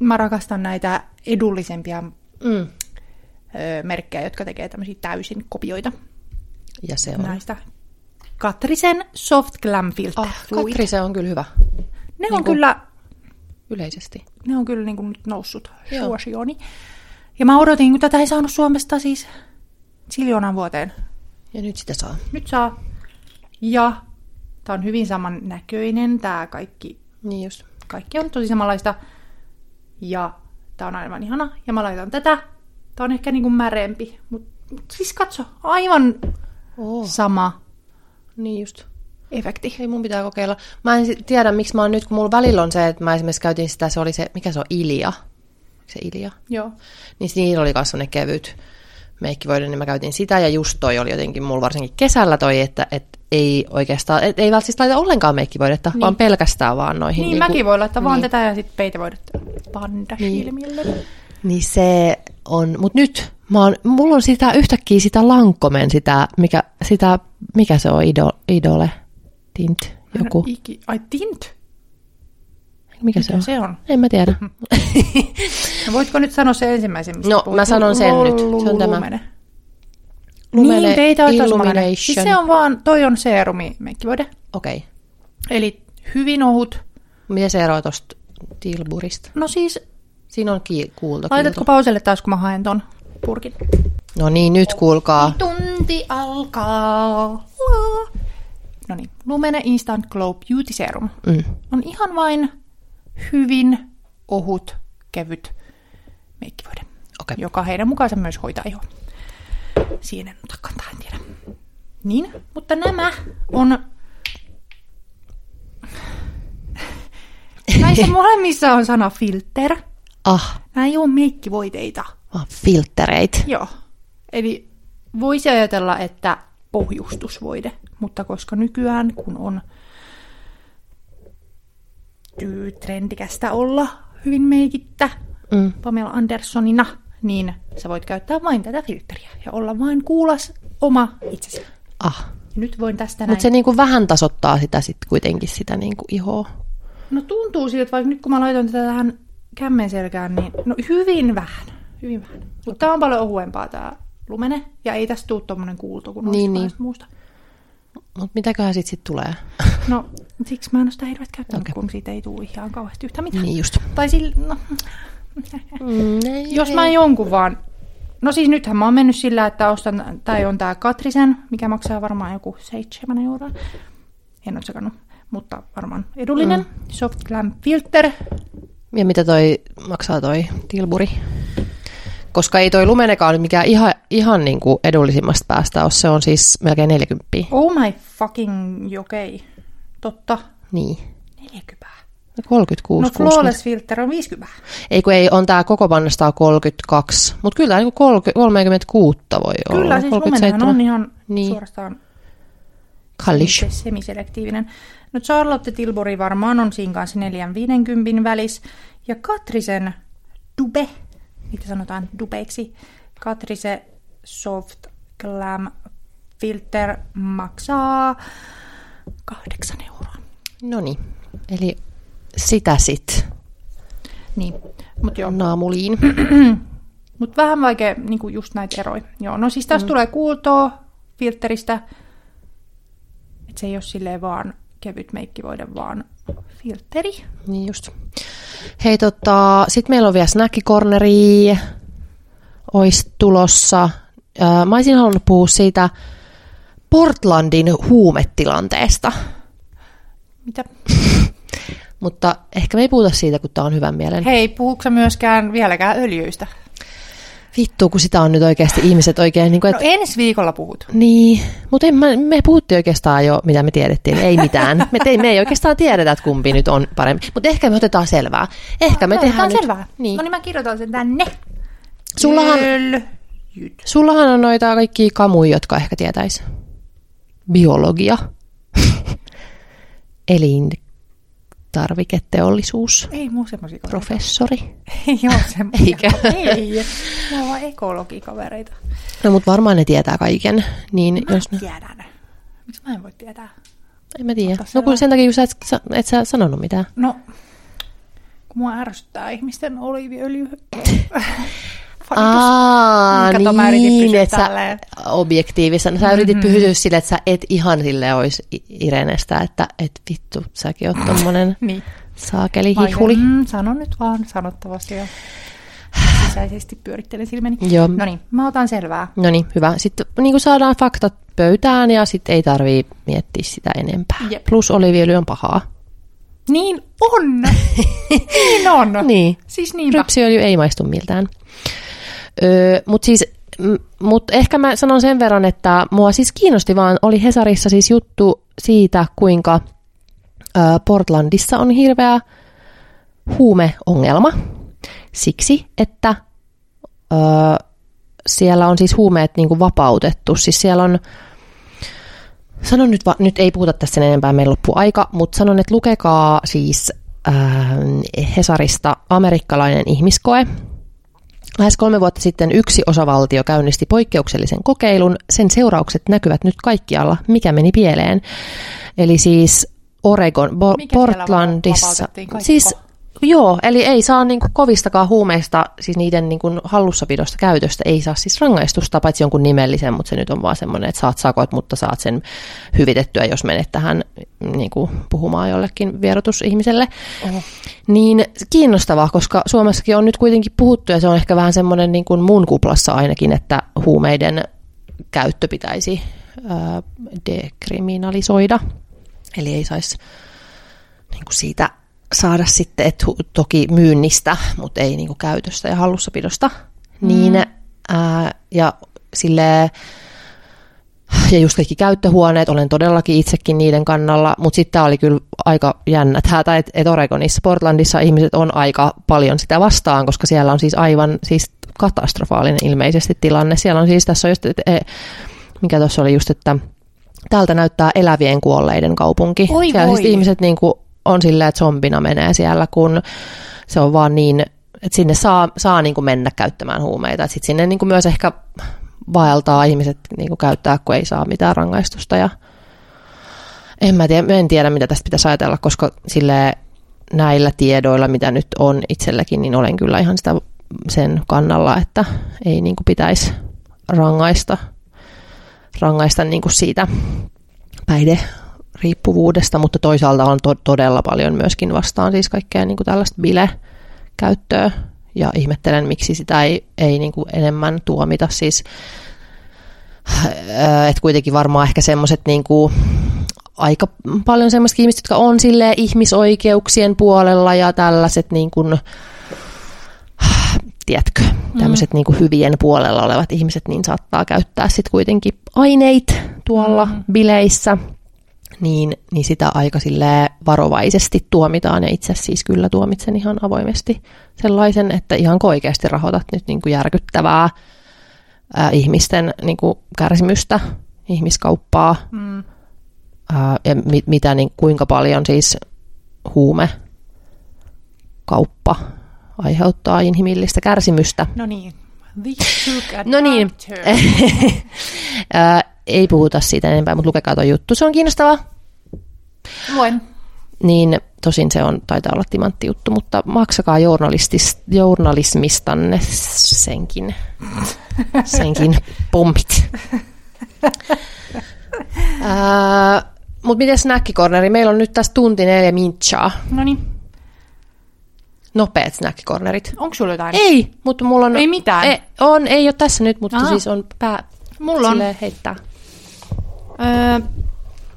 mä rakastan näitä edullisempia Mm. Merkkejä, jotka tekee tämmöisiä täysin kopioita Ja se on. näistä. Katrisen Soft Glam Filter Ah, Fluid. Katri, se on kyllä hyvä Ne on niinku- kyllä, yleisesti. ne on kyllä niin kuin nyt noussut suosioni. Ja mä odotin, kun tätä ei saanut Suomesta siis siljoonaan vuoteen. Ja nyt sitä saa. Nyt saa. Ja tää on hyvin saman näköinen. Tää kaikki, Niin just. kaikki on tosi samanlaista. Ja tää on aivan ihana. Ja mä laitan tätä. Tää on ehkä niinku märempi. Mutta mut siis katso, aivan Oh. sama Niin just. efekti. Hei, mun pitää kokeilla. Mä en tiedä, miksi mä oon nyt, kun mulla välillä on se, että mä esimerkiksi käytin sitä, se oli se, mikä se on, Ilia. Onko se Ilia? Joo. Niin niillä oli myös sellainen kevyt meikkivoide, niin mä käytin sitä, ja just toi oli jotenkin mulla varsinkin kesällä toi, että et ei oikeastaan, et ei välttämättä laita ollenkaan meikkivoidetta, niin. vaan pelkästään vaan noihin. Niin, niinku- mäkin voi laittaa vaan niin. tätä ja sitten peitevoidetta panda silmille. Niin se on, mutta nyt mä oon, mulla on sitä yhtäkkiä sitä Lankomen, sitä, mikä, sitä, mikä se on, Ido, Idole, Tint, joku, Iki, ai tint? mikä se Mikä on? se on? En mä tiedä. No, voitko nyt sanoa se ensimmäisen, mistä No, puhut? mä sanon sen nyt. Se on tämä. lumene. Lumene niin, teitä on Illumination. Siis se on vaan, toi on seerumi meikkivoide. Okei. Okay. Eli hyvin ohut. Miten se eroaa tuosta Tilburista? No siis, Siinä on ki- kuulta. laitatko pauselle taas, kun mä haen ton purkin? No niin, nyt kuulkaa. Tunti alkaa. No niin, Lumene Instant Glow Beauty Serum. Mm. On ihan vain hyvin ohut, kevyt meikkivoide, Okei. joka heidän mukaansa myös hoitaa ihoa. Siinä en ota kantaa, en tiedä. Niin, mutta nämä on... Näissä molemmissa on sana filter. Ah, Nämä ei ole meikkivoiteita. vaan filtereit. Joo. Eli voisi ajatella, että pohjustusvoide, mutta koska nykyään, kun on trendikästä olla hyvin meikittä Mm. Pamela Anderssonina, niin sä voit käyttää vain tätä filteriä ja olla vain kuulas oma itsesi. Ah. Ja nyt voin tästä. Mutta se niinku vähän tasoittaa sitä sit kuitenkin sitä niinku ihoa. No tuntuu siltä, vaikka nyt kun mä laitoin tätä tähän kämmen selkään, niin no hyvin vähän. Hyvin vähän. Mutta tää on paljon ohuempaa tää lumene, ja ei tästä tuu tommonen kuulto kuin Niin, niin, muusta. Mutta mitäköhän sit, sit tulee? No, siksi mä en ole sitä hirveät käyttänyt, okay. kun siitä ei tule ihan kauheasti yhtä mitään. niin just. Tai sillä, no, Mm, ei, jos mä jonkun vaan... No siis nythän mä oon mennyt sillä, että ostan, tai on tää Katrisen, mikä maksaa varmaan joku 7 euroa. En ole sekannut, mutta varmaan edullinen. Mm. Soft Glam Filter. Ja mitä toi maksaa toi Tilburi? Koska ei toi Lumenekaan nyt mikään ihan, ihan niinku edullisimmasta päästä ole. Se on siis melkein 40. Oh my fucking okei. Totta. Niin. 40. 36, No 60. Flawless Filter on 50. Ei kun ei, on tää koko pannasta 32. Mutta kyllä niinku 30, 36 voi olla. Kyllä, siis lumenhan 37. on ihan Niin. suorastaan Kallis. Semiselektiivinen. No Charlotte Tilbury varmaan on siinä kanssa 450 välis. Ja Katrisen Dube, mitä sanotaan dubeiksi, Katrise Soft Glam Filter maksaa kahdeksan euroa. No niin, eli sitä sit. Niin, mutta joo. Naamuliin. Mutta vähän vaikea niinku just näitä eroja. Joo, no siis tässä mm. tulee kuultoa filteristä, että se ei ole silleen vaan kevyt meikkivoide, vaan filteri. Niin just. Hei tota, sit meillä on vielä snackikorneri, ois tulossa. Mä olisin halunnut puhua siitä Portlandin huumetilanteesta. Mitä? Mutta ehkä me ei puhuta siitä, kun tämä on hyvän mielen. Hei, puhuuko myöskään vieläkään öljyistä? Vittu, kun sitä on nyt oikeasti ihmiset oikein... Niin kuin, et... No ensi viikolla puhut. Niin, mutta me puhuttiin oikeastaan jo, mitä me tiedettiin. Ei mitään. Me, te, me ei oikeastaan tiedetä, että kumpi nyt on parempi. Mutta ehkä me otetaan selvää. Ehkä me tehdään nyt... selvää. Niin. No niin mä kirjoitan sen tänne. Sullahan, sullahan on noita kaikki kamuja, jotka ehkä tietäisi. Biologia. Elin tarviketeollisuus. Ei muu semmoisia Professori. Ei ole semmoisia. Eikä? Ei. Ne on vaan ekologikavereita. No mutta varmaan ne tietää kaiken. Niin, mä jos ne... tiedän. Miksi mä en voi tietää? En mä tiedä. No kun sen takia, kun sä et, et sä sanonut mitään. No, kun mua ärsyttää ihmisten oliiviöljy. Aa, niin, että sä objektiivisena. Sä yritit mm-hmm. pysyä sille, että sä et ihan sille olisi Irenestä, että et vittu, säkin oot tommonen niin. saakeli hihuli. Mm, sano nyt vaan sanottavasti jo. Sisäisesti pyörittelen silmäni. Joo. No niin, mä otan selvää. No niin, hyvä. Sitten niin kuin saadaan faktat pöytään ja sitten ei tarvii miettiä sitä enempää. Jep. Plus oliviöljy on pahaa. Niin on! niin on! niin. Siis niinpä. Rypsiöljy ei maistu miltään. Mutta siis, mut ehkä mä sanon sen verran, että mua siis kiinnosti vaan, oli Hesarissa siis juttu siitä, kuinka ö, Portlandissa on hirveä huumeongelma. Siksi, että ö, siellä on siis huumeet niin vapautettu. Siis siellä on, sanon nyt, va, nyt ei puhuta tästä sen enempää, meillä loppu aika, mutta sanon, että lukekaa siis äh, Hesarista amerikkalainen ihmiskoe, Lähes kolme vuotta sitten yksi osavaltio käynnisti poikkeuksellisen kokeilun. Sen seuraukset näkyvät nyt kaikkialla. Mikä meni pieleen? Eli siis Oregon, Bo- Portlandissa. Siis Joo, eli ei saa niin kuin kovistakaan huumeista, siis niiden niin kuin hallussapidosta käytöstä, ei saa siis rangaistusta, paitsi jonkun nimellisen, mutta se nyt on vaan semmoinen, että saat sakot, mutta saat sen hyvitettyä, jos menet tähän niin kuin puhumaan jollekin vierotusihmiselle. Oho. Niin kiinnostavaa, koska Suomessakin on nyt kuitenkin puhuttu, ja se on ehkä vähän semmoinen niin kuin mun kuplassa ainakin, että huumeiden käyttö pitäisi dekriminalisoida. Eli ei saisi niin kuin siitä saada sitten, että toki myynnistä, mutta ei niinku käytöstä ja hallussapidosta. Mm. Niin, ää, ja sille ja just kaikki käyttöhuoneet, olen todellakin itsekin niiden kannalla, mutta sitten tämä oli kyllä aika jännä tätä, että et Oregonissa, Portlandissa ihmiset on aika paljon sitä vastaan, koska siellä on siis aivan siis katastrofaalinen ilmeisesti tilanne. Siellä on siis, tässä on just, et, e, mikä tuossa oli just, että täältä näyttää elävien kuolleiden kaupunki. Oi siellä siis ihmiset niin kuin on silleen, että zombina menee siellä, kun se on vaan niin, että sinne saa, saa niin kuin mennä käyttämään huumeita. Sitten sinne niin kuin myös ehkä vaeltaa ihmiset niin kuin käyttää, kun ei saa mitään rangaistusta. Ja en mä tiedä, en tiedä, mitä tästä pitäisi ajatella, koska sille näillä tiedoilla, mitä nyt on itselläkin, niin olen kyllä ihan sitä sen kannalla, että ei niin kuin pitäisi rangaista, rangaista niin kuin siitä päihde riippuvuudesta, mutta toisaalta on to- todella paljon myöskin vastaan siis kaikkea niin kuin tällaista bile-käyttöä ja ihmettelen, miksi sitä ei, ei niin kuin enemmän tuomita. Siis, äh, että kuitenkin varmaan ehkä semmoiset niin kuin aika paljon semmoiset ihmiset, jotka on sille ihmisoikeuksien puolella ja tällaiset niin kuin, tiedätkö, tämmöiset mm. niin kuin hyvien puolella olevat ihmiset, niin saattaa käyttää sitten kuitenkin aineita tuolla mm. bileissä – niin, niin sitä aika varovaisesti tuomitaan, ja itse siis kyllä tuomitsen ihan avoimesti sellaisen, että ihan oikeasti rahoitat nyt niin kuin järkyttävää ää, ihmisten niin kuin kärsimystä, ihmiskauppaa, mm. ää, ja mit, mitä, niin kuinka paljon siis huume kauppa aiheuttaa inhimillistä kärsimystä. No niin. No niin. Ei puhuta siitä enempää, mutta lukekaa tuo juttu. Se on kiinnostavaa. Luen. Niin tosin se on, taitaa olla timantti juttu, mutta maksakaa journalismistanne senkin, senkin pompit. mutta miten snackikorneri? Meillä on nyt tässä tunti neljä minchaa. No niin nopeat snackikornerit. Onko sulla jotain? Ei, mutta mulla on... Ei mitään? Ei, on, ei ole tässä nyt, mutta Aha. siis on pää... Mulla on. heittää. Öö,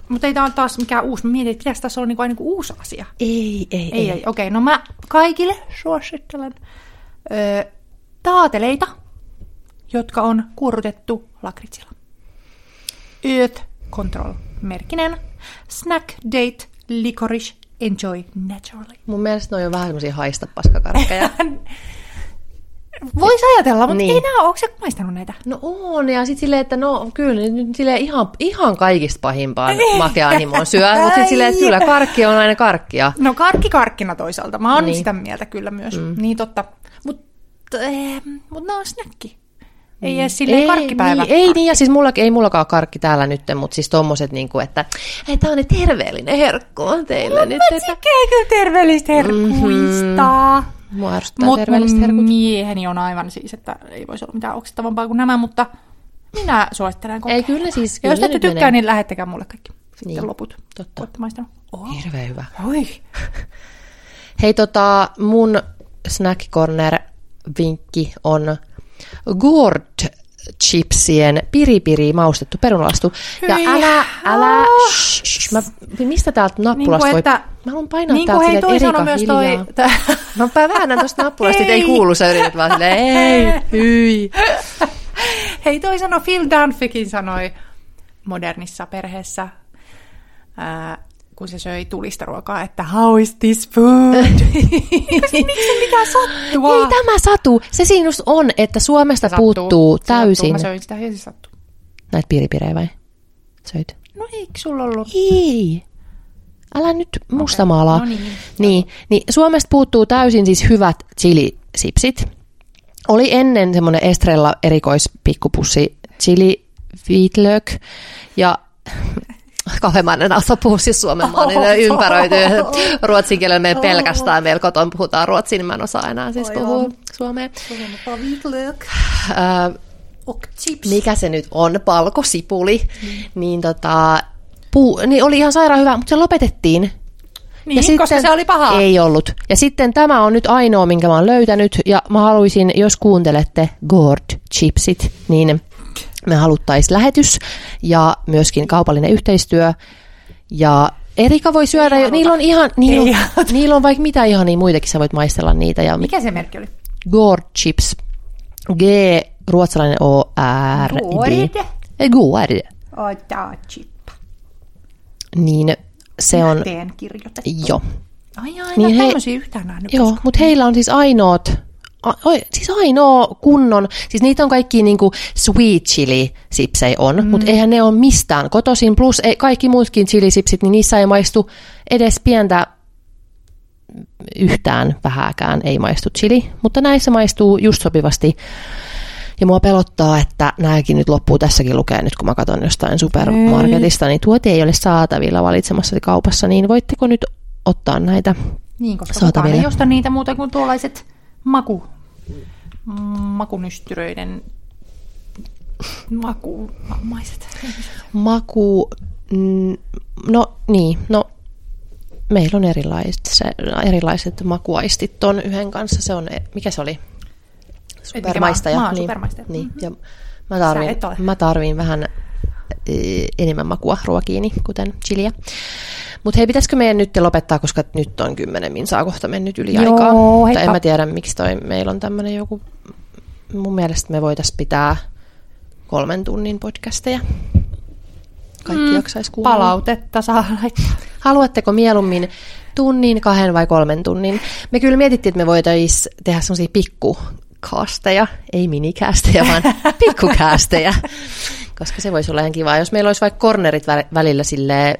mutta ei tämä ole taas mikään uusi. Mä mietin, että pitäisi tässä olla niinku, niinku uusi asia. Ei, ei, ei. ei. ei. Okei, okay, no mä kaikille suosittelen öö, taateleita, jotka on kuorutettu lakritsilla. Earth Control merkinen Snack Date Licorice Enjoy naturally. Mun mielestä ne on vähän semmoisia haista paskakarkkeja. Voisi ajatella, mutta niin. ei nää, onko se maistanut näitä? No on, ja sitten silleen, että no kyllä, nyt silleen ihan, ihan kaikista pahimpaan makeanimoon syö, mutta sitten silleen, että kyllä karkki on aina karkkia. No karkki karkkina toisaalta, mä oon niin. sitä mieltä kyllä myös, mm. niin totta. Mutta eh, mut ne on snäkki. Ei edes silleen ei, karkkipäivä. Niin, ei niin, ja siis mulla, ei mullakaan karkki täällä nyt, mutta siis tommoset, niin kuin, että hei, tää on niin terveellinen herkku on teille no, nyt. Mä että... kyllä terveellistä herkkuista. Mm-hmm. Mua ärsyttää terveelliset herkut. mieheni on aivan siis, että ei voisi olla mitään oksettavampaa kuin nämä, mutta minä suosittelen kokea. Ei kyllä siis. Kyllä jos ette tykkää, menee. niin lähettäkää mulle kaikki. Sitten niin, loput. Totta. Voitte maistanut. Oh. Hirveän hyvä. Oi. Hei tota, mun snack corner vinkki on Gord chipsien piripiri maustettu perunalastu. Ja älä, älä, shh, shh, mä, mistä täältä nappulasta niin että, voi... Mä haluan painaa niin täältä silleen, että Erika myös. Toi, mä väännän tuosta nappulasta, että ei kuulu, sä yrität vaan silleen, ei, hyi. Hei, toi sanoi, Phil Dunphykin sanoi modernissa perheessä, ää, kun se söi tulista ruokaa, että how is this food? Miksi mitään sattua? Ei tämä satu. Se siinä just on, että Suomesta se puuttuu se täysin. Sattuu. Mä söin sitä ja se sattuu. Näitä piiripirejä vai? Söit? No eikö sulla ollut? Ei. Älä nyt mustamaalaa. Okay. No niin. niin. Niin, Suomesta puuttuu täysin siis hyvät chilisipsit. Oli ennen semmoinen Estrella erikoispikkupussi chili Wheatlök. Ja kauhean en osaa puhua siis suomen maa, niin ne ympäröityy ruotsin kielellä meidän pelkästään. Meillä kotona puhutaan ruotsin, niin mä en osaa enää siis puhua suomea. mikä se nyt on, palkosipuli, mm. niin, tota, puu, niin oli ihan sairaan hyvä, mutta se lopetettiin. Niin, ja sitten, koska se oli paha. Ei ollut. Ja sitten tämä on nyt ainoa, minkä mä oon löytänyt, ja mä haluaisin, jos kuuntelette Gord Chipsit, niin me haluttaisiin lähetys ja myöskin kaupallinen yhteistyö. Ja Erika voi syödä, jo, niillä on ihan, niillä on, niillä on vaikka mitä ihan niin muitakin, sä voit maistella niitä. Ja Mikä se merkki oli? Gord Chips. G, ruotsalainen O, R, D. Gord. chip. Niin se on... Joo. Ai ai, niin he, yhtään. Joo, mutta heillä on siis ainoat siis ainoa kunnon, siis niitä on kaikki niinku sweet chili sipsei on, mm. mutta eihän ne ole mistään kotoisin, plus ei, kaikki muutkin chilisipsit, niin niissä ei maistu edes pientä yhtään vähääkään ei maistu chili, mutta näissä maistuu just sopivasti. Ja mua pelottaa, että nämäkin nyt loppuu tässäkin lukee nyt, kun mä katson jostain supermarketista, niin tuote ei ole saatavilla valitsemassa kaupassa, niin voitteko nyt ottaa näitä Niin, koska saatavilla. ei osta niitä muuta kuin tuollaiset maku makunystyröiden makuvammaiset Maku, no niin, no meillä on erilaiset, se, erilaiset makuaistit ton yhden kanssa. Se on, mikä se oli? Supermaistaja. Mä, mä niin, supermaistaja. Niin, ja mä tarvin, mä tarvin vähän e, enemmän makua ruokiini, kuten chiliä. Mutta hei, pitäisikö meidän nyt lopettaa, koska nyt on kymmenen minsaa kohta mennyt yli Joo, aikaa. Mutta en mä tiedä, miksi toi, meillä on tämmöinen joku... Mun mielestä me voitaisiin pitää kolmen tunnin podcasteja. Kaikki mm, jaksaisi kuunnella. Palautetta saa laittaa. Haluatteko mieluummin tunnin, kahden vai kolmen tunnin? Me kyllä mietittiin, että me voitaisiin tehdä semmoisia pikkukaasteja, ei minikäästejä, vaan pikkukäästejä. Koska se voisi olla ihan kiva. Jos meillä olisi vaikka cornerit välillä silleen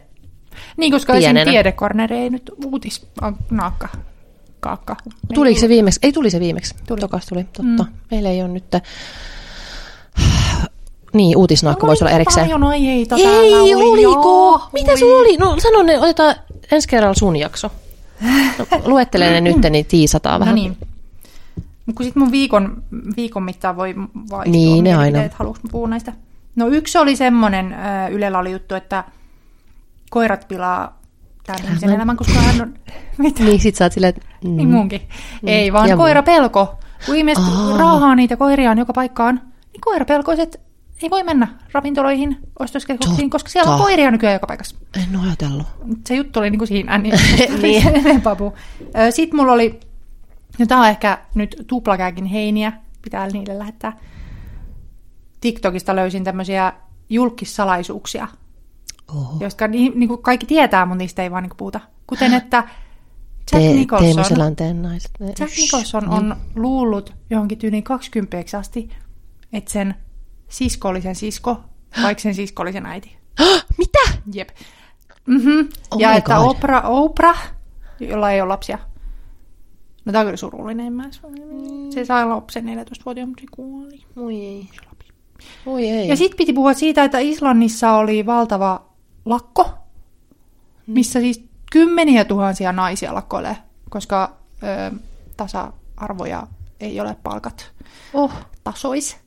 Niin, koska Pienenä. esim. tiedekorneri ei nyt uutis naakka kaakka. Tuliko se viimeksi? Ei tuli se viimeksi. Tuli. Tokas tuli, totta. Mm. Meillä ei ole nyt... Niin, uutisnaakka no, voisi olla erikseen. Paljon aiheita Ei, oli, oliko? Joo, Mitä sulla oli? No sano ne, otetaan ensi kerralla sun jakso. No, luettele ne nyt, niin tiisataan vähän. No niin. Mutta sitten mun viikon, viikon mittaan voi vaihtua. Niin, ne aina. Haluatko puhua näistä? No yksi oli semmoinen, äh, Ylellä oli juttu, että koirat pilaa tämän ihmisen mä... elämän, koska hän on... Mitä? Niin, sit sä oot silleen, että... Mm. Niin munkin. Mm. Ei, vaan ja koira pelko. Kun ihmiset oh. raahaa niitä koiriaan joka paikkaan, niin koira pelkoiset ei voi mennä ravintoloihin, ostoskeskuksiin, koska siellä on koiria nykyään joka paikassa. En ole ajatellut. Se juttu oli niin kuin siinä, niin, niin. papu. Sitten mulla oli, no tämä on ehkä nyt tuplakääkin heiniä, pitää niille lähettää. TikTokista löysin tämmöisiä julkissalaisuuksia, Oho. jotka niin, niin kuin kaikki tietää, mutta niistä ei vaan niin kuin puhuta. Kuten että Jack Nicholson, Te, naiset. Jack Nicholson on niin. luullut johonkin tyyliin 20 asti, että sen sisko oli sen sisko, vaikka sen sisko oli sen äiti. Mitä? Jep. Mm-hmm. Oh ja että Oprah, Oprah, jolla ei ole lapsia. No tämä on kyllä surullinen. Mä se sai lapsen 14-vuotiaan, mutta se kuoli. Oi ei. Oi ei. Ja sitten piti puhua siitä, että Islannissa oli valtava lakko, mm. missä siis kymmeniä tuhansia naisia lakkoilee, koska ö, tasa-arvoja ei ole palkat oh. tasois.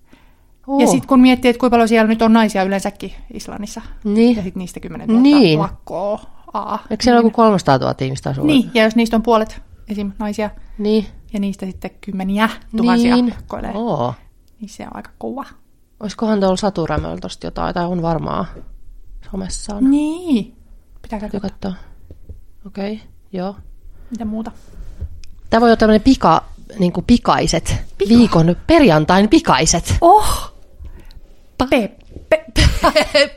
Oh. Ja sitten kun miettii, että kuinka paljon siellä nyt on naisia yleensäkin Islannissa, niin. ja sitten niistä 10 000 niin. lakkoa. Aa, Eikö siellä niin. joku 300 000 ihmistä asuu? Niin, ja jos niistä on puolet esim. naisia, niin. ja niistä sitten kymmeniä tuhansia niin. lakkoilee, oh. niin se on aika kova. Olisikohan tuolla Saturämöllä tosta jotain, tai on varmaa somessaan. Niin. Pitää katsoa. katsoa. Okei, okay. joo. Mitä muuta? Tämä voi olla tämmöinen pika, niin kuin pikaiset, Pika. viikon perjantain pikaiset. Oh! Peppe.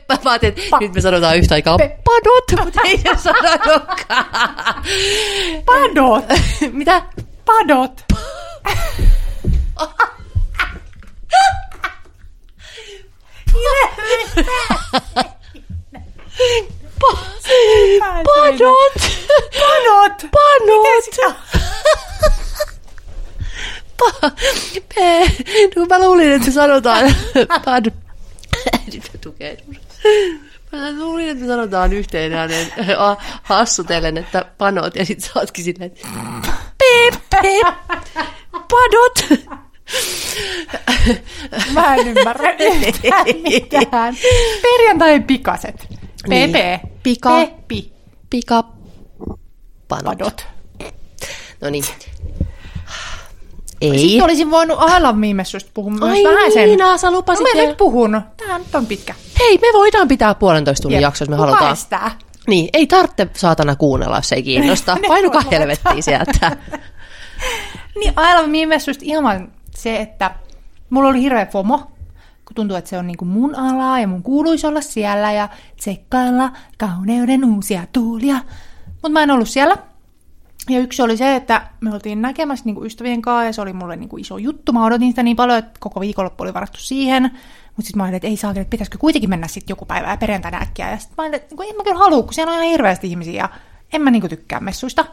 Mä vaatin, että nyt me sanotaan yhtä aikaa Pe- padot, mutta ei se sanotakaan. Padot. Mitä? Padot. pa- padot. Panot. Panot. Pa- pe- no, mä luulin, että sanotaan pad... Nyt tukee. Mä luulin, että sanotaan yhteen äänen hassutellen, että panot, ja sit sä ootkin silleen, että pep, pep, padot. Mä en ymmärrä yhtään mitään. Perjantai pikaset. PP. Niin. Pika. Peppi. Pika. Panot. Padot. No niin. Ei. Sitten olisin voinut Alan viimessuista puhua myös Ai vähän sen. Niina, sä lupasit. No mä nyt puhun. Tämä nyt on pitkä. Hei, me voidaan pitää puolentoista tunnin jakso, jos me Kuka halutaan. Estää? Niin, ei tarvitse saatana kuunnella, jos ei kiinnosta. Painukaa helvettiin sieltä. niin, Alan viimessuista ilman se, että mulla oli hirveä FOMO, kun tuntuu, että se on niin kuin mun alaa ja mun kuuluisi olla siellä ja tsekkailla kauneuden uusia tuulia. Mutta mä en ollut siellä. Ja yksi oli se, että me oltiin näkemässä niin kuin ystävien kanssa ja se oli mulle niin kuin iso juttu. Mä odotin sitä niin paljon, että koko viikonloppu oli varattu siihen. Mutta sitten mä ajattelin, että ei saa, että pitäisikö kuitenkin mennä sitten joku päivä ja perjantaina äkkiä. Ja sitten mä ajattelin, että niin en mä kyllä halua, kun siellä on ihan hirveästi ihmisiä ja en mä niin kuin tykkää messuista.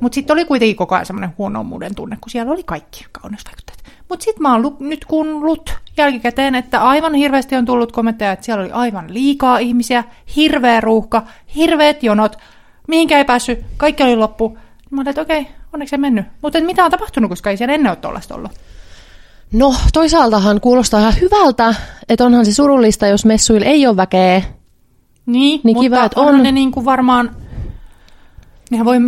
Mutta sitten oli kuitenkin koko ajan semmoinen huonomuuden tunne, kun siellä oli kaikki kauneusvaikutteet. Mutta sitten mä oon lu- nyt kuullut jälkikäteen, että aivan hirveästi on tullut kommentteja, että siellä oli aivan liikaa ihmisiä, hirveä ruuhka, hirveät jonot, mihinkä ei päässyt, kaikki oli loppu. Mä olin, että okei, onneksi ei mennyt. Mutta mitä on tapahtunut, koska ei siellä ennen ole tuollaista ollut? No, toisaaltahan kuulostaa ihan hyvältä, että onhan se surullista, jos messuilla ei ole väkeä. Niin, niin mutta kiva, että on. ne niin kuin varmaan, nehän voi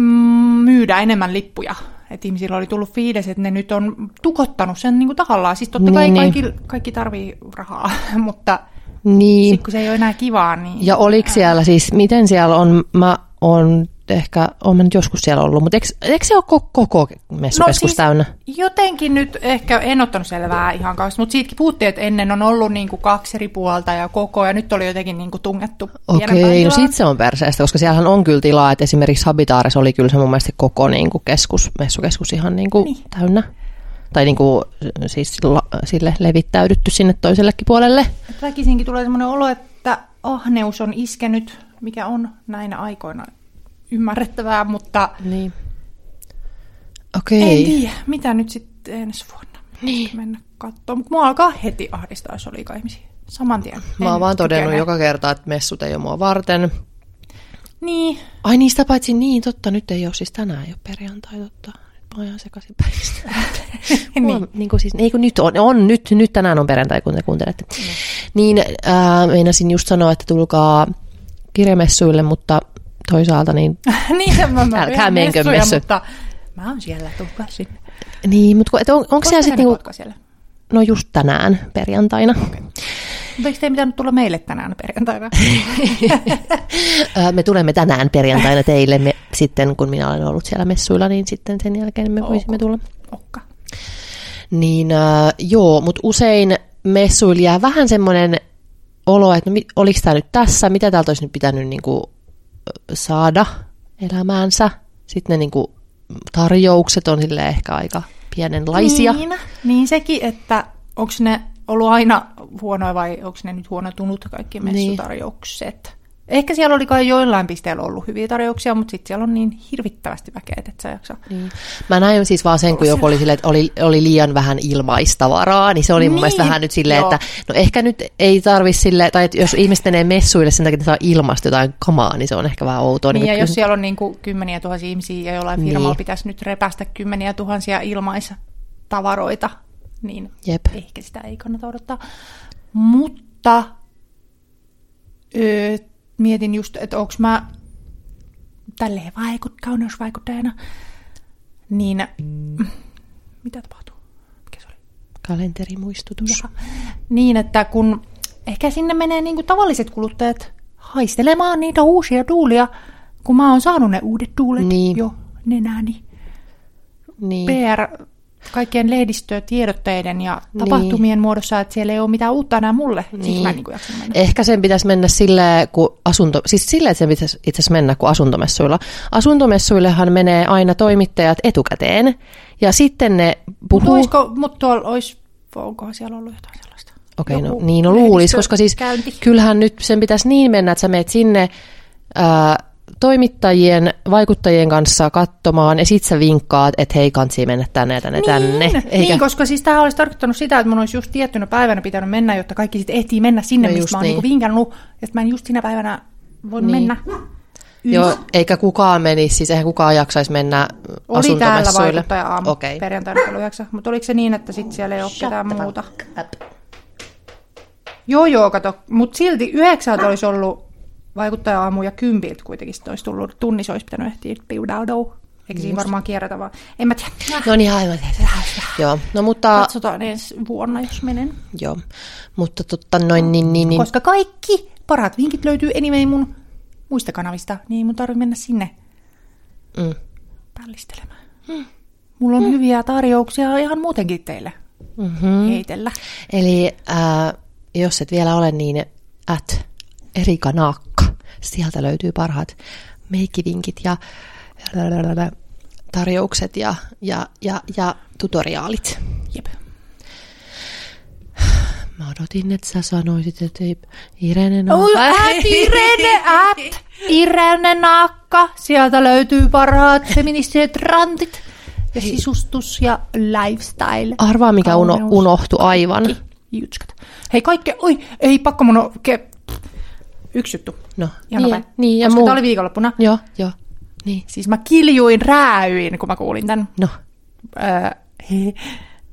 myydä enemmän lippuja. Että ihmisillä oli tullut fiilis, että ne nyt on tukottanut sen niin kuin tahallaan. Siis totta kai niin, kaikki, niin. kaikki tarvii rahaa, mutta niin. sitten kun se ei ole enää kivaa, niin... Ja oliko siellä siis, miten siellä on, mä on ehkä, olen nyt joskus siellä ollut, mutta eikö, eikö se ole koko, koko messukeskus no, siis täynnä? Jotenkin nyt ehkä en ottanut selvää ihan kanssa, mutta siitäkin puhuttiin, että ennen on ollut niin kuin kaksi eri puolta ja koko, ja nyt oli jotenkin niin kuin tungettu Okei, okay, no sit se on perseestä, koska siellähän on kyllä tilaa, että esimerkiksi Habitaares oli kyllä se mun mielestä koko niin kuin keskus, messukeskus ihan niin kuin niin. täynnä. Tai niin kuin, siis la, sille levittäydytty sinne toisellekin puolelle. Väkisinkin tulee sellainen olo, että ahneus on iskenyt mikä on näinä aikoina ymmärrettävää, mutta Niin. Okei. en tiedä, mitä nyt sitten ensi vuonna. Niin. Mennä katsomaan, mutta mua alkaa heti ahdistaa, jos oli ihmisiä. Saman tien. Mä oon En vaan todennut kykene. joka kerta, että messut ei ole mua varten. Niin, Ai niistä paitsi niin, totta, nyt ei ole siis tänään ei ole perjantai, totta. Nyt mä oon ihan sekaisin päistä. niin. niin kuin siis, ei kun nyt on, on nyt, nyt tänään on perjantai, kun te kuuntelette. Mm. Niin äh, meinasin just sanoa, että tulkaa kirjamessuille, mutta toisaalta niin, niin mä, mä Älkää menkö messuja, messu. Mutta mä oon siellä, tulkaa sinne. niin mutta on, onko siellä sitten niinku, siellä? no just tänään perjantaina. Mutta eikö teidän pitänyt tulla meille tänään perjantaina? Me tulemme tänään perjantaina teille, me, sitten kun minä olen ollut siellä messuilla, niin sitten sen jälkeen me voisimme tulla. Okka. Niin äh, joo, mutta usein messuilla jää vähän semmoinen olo, että no, oliko tämä nyt tässä, mitä täältä olisi nyt pitänyt niinku, saada elämäänsä. Sitten ne niinku, tarjoukset on sille ehkä aika pienenlaisia. Niin, niin sekin, että onko ne ollut aina huonoja vai onko ne nyt huonotunut kaikki Niin. messutarjoukset. Ehkä siellä oli kai joillain pisteillä ollut hyviä tarjouksia, mutta sitten siellä on niin hirvittävästi väkeä, että et sä jaksa. Niin. Mä näin siis vaan sen, kun joku oli silleen, että oli, oli liian vähän ilmaistavaraa, niin se oli mun Niin, mielestä vähän nyt silleen, joo. että no ehkä nyt ei tarvi sille, tai että jos ihmiset menee messuille sen takia, että saa ilmasta jotain kamaa, niin se on ehkä vähän outoa. Niin, ja kuin- jos siellä on niin kuin kymmeniä tuhansia ihmisiä ja jollain firmalla Niin. pitäisi nyt repästä kymmeniä tuhansia ilmaistavaroita, niin Jep. ehkä sitä ei kannata odottaa. Mutta öö, mietin just, että onko mä tälleen vaikut, kauneusvaikuttajana, niin mitä tapahtuu? Mikä se oli? Kalenterimuistutus. Jaha. Niin, että kun ehkä sinne menee niin kuin tavalliset kuluttajat haistelemaan niitä uusia tuulia, kun mä oon saanut ne uudet tuulet Niin. jo nenäni. Niin. PR, kaikkien lehdistöä, tiedotteiden ja Niin. tapahtumien muodossa, että siellä ei ole mitään uutta enää mulle. Niin. Siksi mä en niin jaksa mennä. Ehkä sen pitäisi mennä silleen, kun asunto, siis silleen, että sen pitäisi itse asiassa mennä kuin asuntomessuilla. Asuntomessuillehan menee aina toimittajat etukäteen, ja sitten ne Mutta puhuu... olisiko, mut tuolla olisi, onkohan siellä ollut jotain sellaista? Okei, no, Joku niin no luulis, koska siis lehdistökäynti. kyllähän nyt sen pitäisi niin mennä, että sä meet sinne ää, toimittajien, vaikuttajien kanssa katsomaan, ja sit sä vinkkaat, että hei, kansi mennä tänne ja tänne, tänne. Niin, Eikä, niin, koska siis tämä olisi tarkoittanut sitä, että mun olisi just tiettynä päivänä pitänyt mennä, jotta kaikki sitten ehtii mennä sinne, No mistä mä oon niin. niin. niinku vinkannut, että mä en just sinä päivänä voi Niin. mennä. joo, eikä kukaan menisi, siis eihän kukaan jaksaisi mennä Oli täällä vaikuttaja aamu okay. perjantaina kello 9, mutta oliko se niin, että sitten siellä ei ole ketään muuta? Joo, joo, kato. Mutta silti yhdeksältä olisi ollut vaikuttaja aamu ja kympiltä kuitenkin sit olisi tullut tunnissa, olisi pitänyt ehtiä piudaudow. Eikö siinä varmaan kierrätä vaan? En mä tiedä. No niin, aivan. Joo, no mutta, Katsotaan ensi vuonna, jos menen. joo, mutta totta noin, niin, niin, niin. Koska kaikki parhaat vinkit löytyy anyway mun muista kanavista, niin mun tarvitse mennä sinne Mm. pällistelemään. Mulla on hyviä tarjouksia ihan muutenkin teille Mm-hmm. heitellä. Eli äh, jos et vielä ole, niin at Erika Naakka. Sieltä löytyy parhaat meikkivinkit ja tarjoukset ja, ja, ja, ja tutoriaalit. Jep. Mä odotin, että sä sanoisit, että ei Irene Naakka. at Irene, at Irene Naakka. Sieltä löytyy parhaat feministiset rantit ja sisustus ja lifestyle. Arvaa, mikä uno, unohtui aivan. Jutskat. Hei kaikki, oi, ei pakko mun ke... Yksi juttu. No, Ihan niin, nopea. niin, ja Koska muu. oli viikonloppuna. Joo, joo. Niin. Siis mä kiljuin, rääyin, kun mä kuulin tämän No. öö,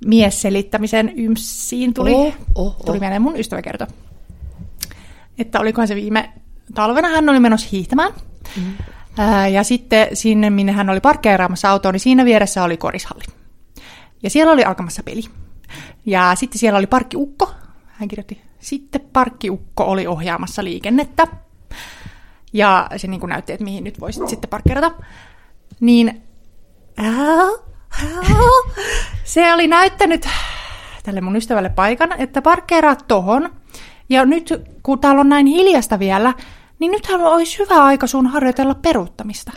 miesselittämisen ymssiin tuli. Oh, oh, Tuli oh. mieleen mun ystävä kertoi, että olikohan se viime talvena hän oli menossa hiihtämään. Mm. Ää, ja sitten sinne, minne hän oli parkkeeraamassa autoa, niin siinä vieressä oli korishalli. Ja siellä oli alkamassa peli. Ja sitten siellä oli parkkiukko. Hän kirjoitti, sitten parkkiukko oli ohjaamassa liikennettä. Ja se niin kuin näytti, että mihin nyt voisit sitten parkkeerata. Niin se oli näyttänyt tälle mun ystävälle paikan, että parkkeeraat tohon. Ja nyt, kun täällä on näin hiljasta vielä, niin nythän olisi hyvä aika sun harjoitella peruuttamista.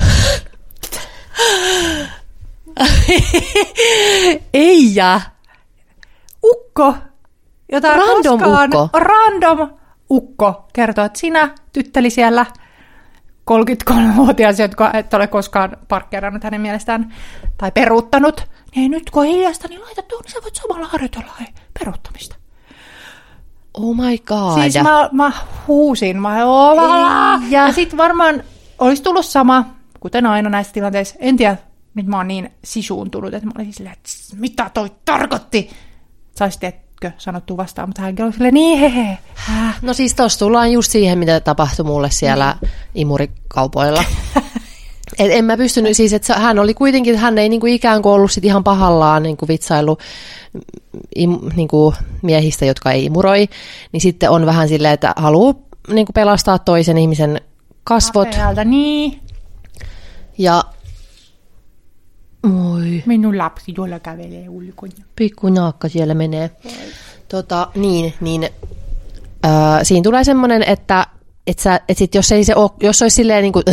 Ei ja. Ukko, jota Random koskaan, ukko. random ukko kertoo, että sinä tytteli siellä 33-vuotias, jotka et ole koskaan parkkeerannut hänen mielestään tai peruuttanut, niin nyt kun hiljasta, niin laita tuon, niin sä voit samalla harjoitella hei, peruuttamista. Oh my god. Siis mä, mä huusin, mä ja, ja sitten varmaan olisi tullut sama, kuten aina näissä tilanteissa. En tiedä, nyt mä oon niin sisuuntunut, että mä olisin silleen, että mitä toi tarkoitti? Saisi tiedätkö, sanottu vastaan, mutta hänkin oli silleen, niin hehe. Häh. No siis tossa tullaan just siihen, mitä tapahtui mulle siellä niin. imurikaupoilla. Et en mä pystynyt, siis että hän oli kuitenkin, hän ei niinku ikään kuin ollut sit ihan pahallaan niinku vitsailu im, niinku miehistä, jotka ei imuroi, niin sitten on vähän silleen, että haluaa niinku pelastaa toisen ihmisen kasvot. Apealta, niin. Ja Oi. Minun lapsi tuolla kävelee ulkona. Pikku naakka siellä menee. Tota, niin, niin äh, siinä tulee semmoinen, että et sä, et sit jos, ei se ole, jos olisi silleen niin kuin,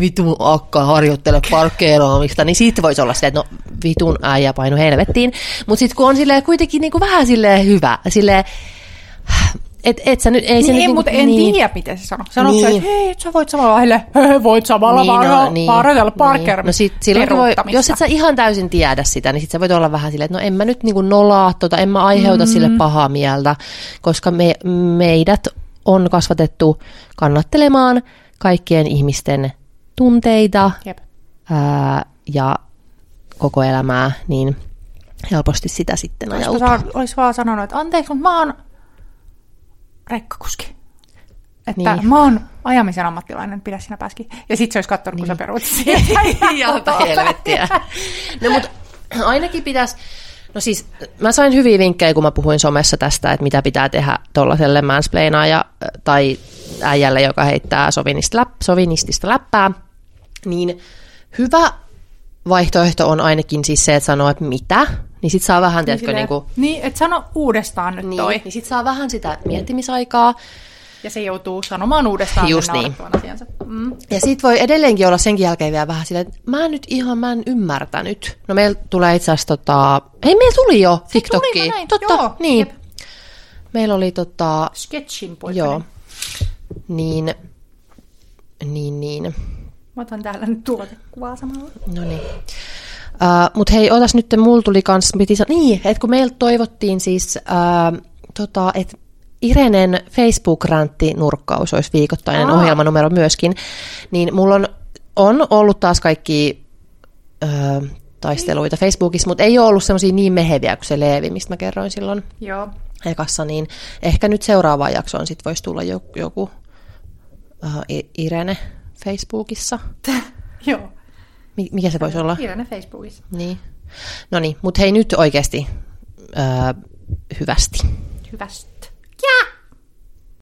vitun akka harjoittele parkkeeraamista, niin siitä voisi olla se, että no vitun äijä painu helvettiin. Mutta sitten kun on silleen kuitenkin niin kuin vähän silleen hyvä, silleen, et, et sä nyt, ei niin, se nyt, mutta en niin, tiedä, miten se sanoo. Sanotko Niin. niin. että hei, et sä voit samalla lailla, hei, voit samalla Niin, niin, no, niin, harjoitella niin. parkkeeramista. No sit, silloin voi, jos et sä ihan täysin tiedä sitä, niin sit sä voit olla vähän silleen, että no en mä nyt niinku nolaa tota, en mä aiheuta mm. sille pahaa mieltä, koska me, meidät on kasvatettu kannattelemaan kaikkien ihmisten tunteita Jep. ää, ja koko elämää, niin helposti sitä sitten ajautuu. olisi vaan sanonut, että anteeksi, mutta mä oon rekkakuski. Että Niin. niin. mä oon ajamisen ammattilainen, pidä sinä pääskin. Ja sit se olisi katsonut, niin. kun sä peruut Jalta helvettiä. No mutta ainakin pitäisi, no siis mä sain hyviä vinkkejä, kun mä puhuin somessa tästä, että mitä pitää tehdä tuollaiselle mansplainaaja tai äijälle, joka heittää läp, sovinistista läppää, niin hyvä vaihtoehto on ainakin siis se, että sanoo, että mitä, niin sit saa vähän, tiedätkö, niin, kuin, niin että sano uudestaan nyt niin, toi. niin sit saa vähän sitä miettimisaikaa, Ja se joutuu sanomaan uudestaan Just niin. asiansa. Mm. Ja sit voi edelleenkin olla senkin jälkeen vielä vähän silleen, että mä en nyt ihan, mä en ymmärtänyt. No meillä tulee itse asiassa tota, hei meillä tuli jo näin. Totta, Joo, niin. jep. Meillä oli tota, Sketchin poikainen. joo, niin, niin, niin, Mä otan täällä nyt tuotekuvaa samalla. no niin. Uh, Mutta hei, otas nyt, mulla tuli kans, piti san- niin, että kun meiltä toivottiin siis, uh, tota, että Irenen Facebook-räntti-nurkkaus olisi viikoittainen Aa. ohjelmanumero myöskin, niin mulla on, on ollut taas kaikki ö, taisteluita Facebookissa, mutta ei ole ollut semmoisia niin meheviä kuin se Leevi, mistä mä kerroin silloin Joo. ekassa, niin ehkä nyt seuraavaan jaksoon sit voisi tulla joku, joku uh, Irene Facebookissa. Joo. Mi- Mikä se voisi olla? Irene Facebookissa. Niin. No niin, mutta hei nyt oikeasti ö, hyvästi. Hyvästä. Ja!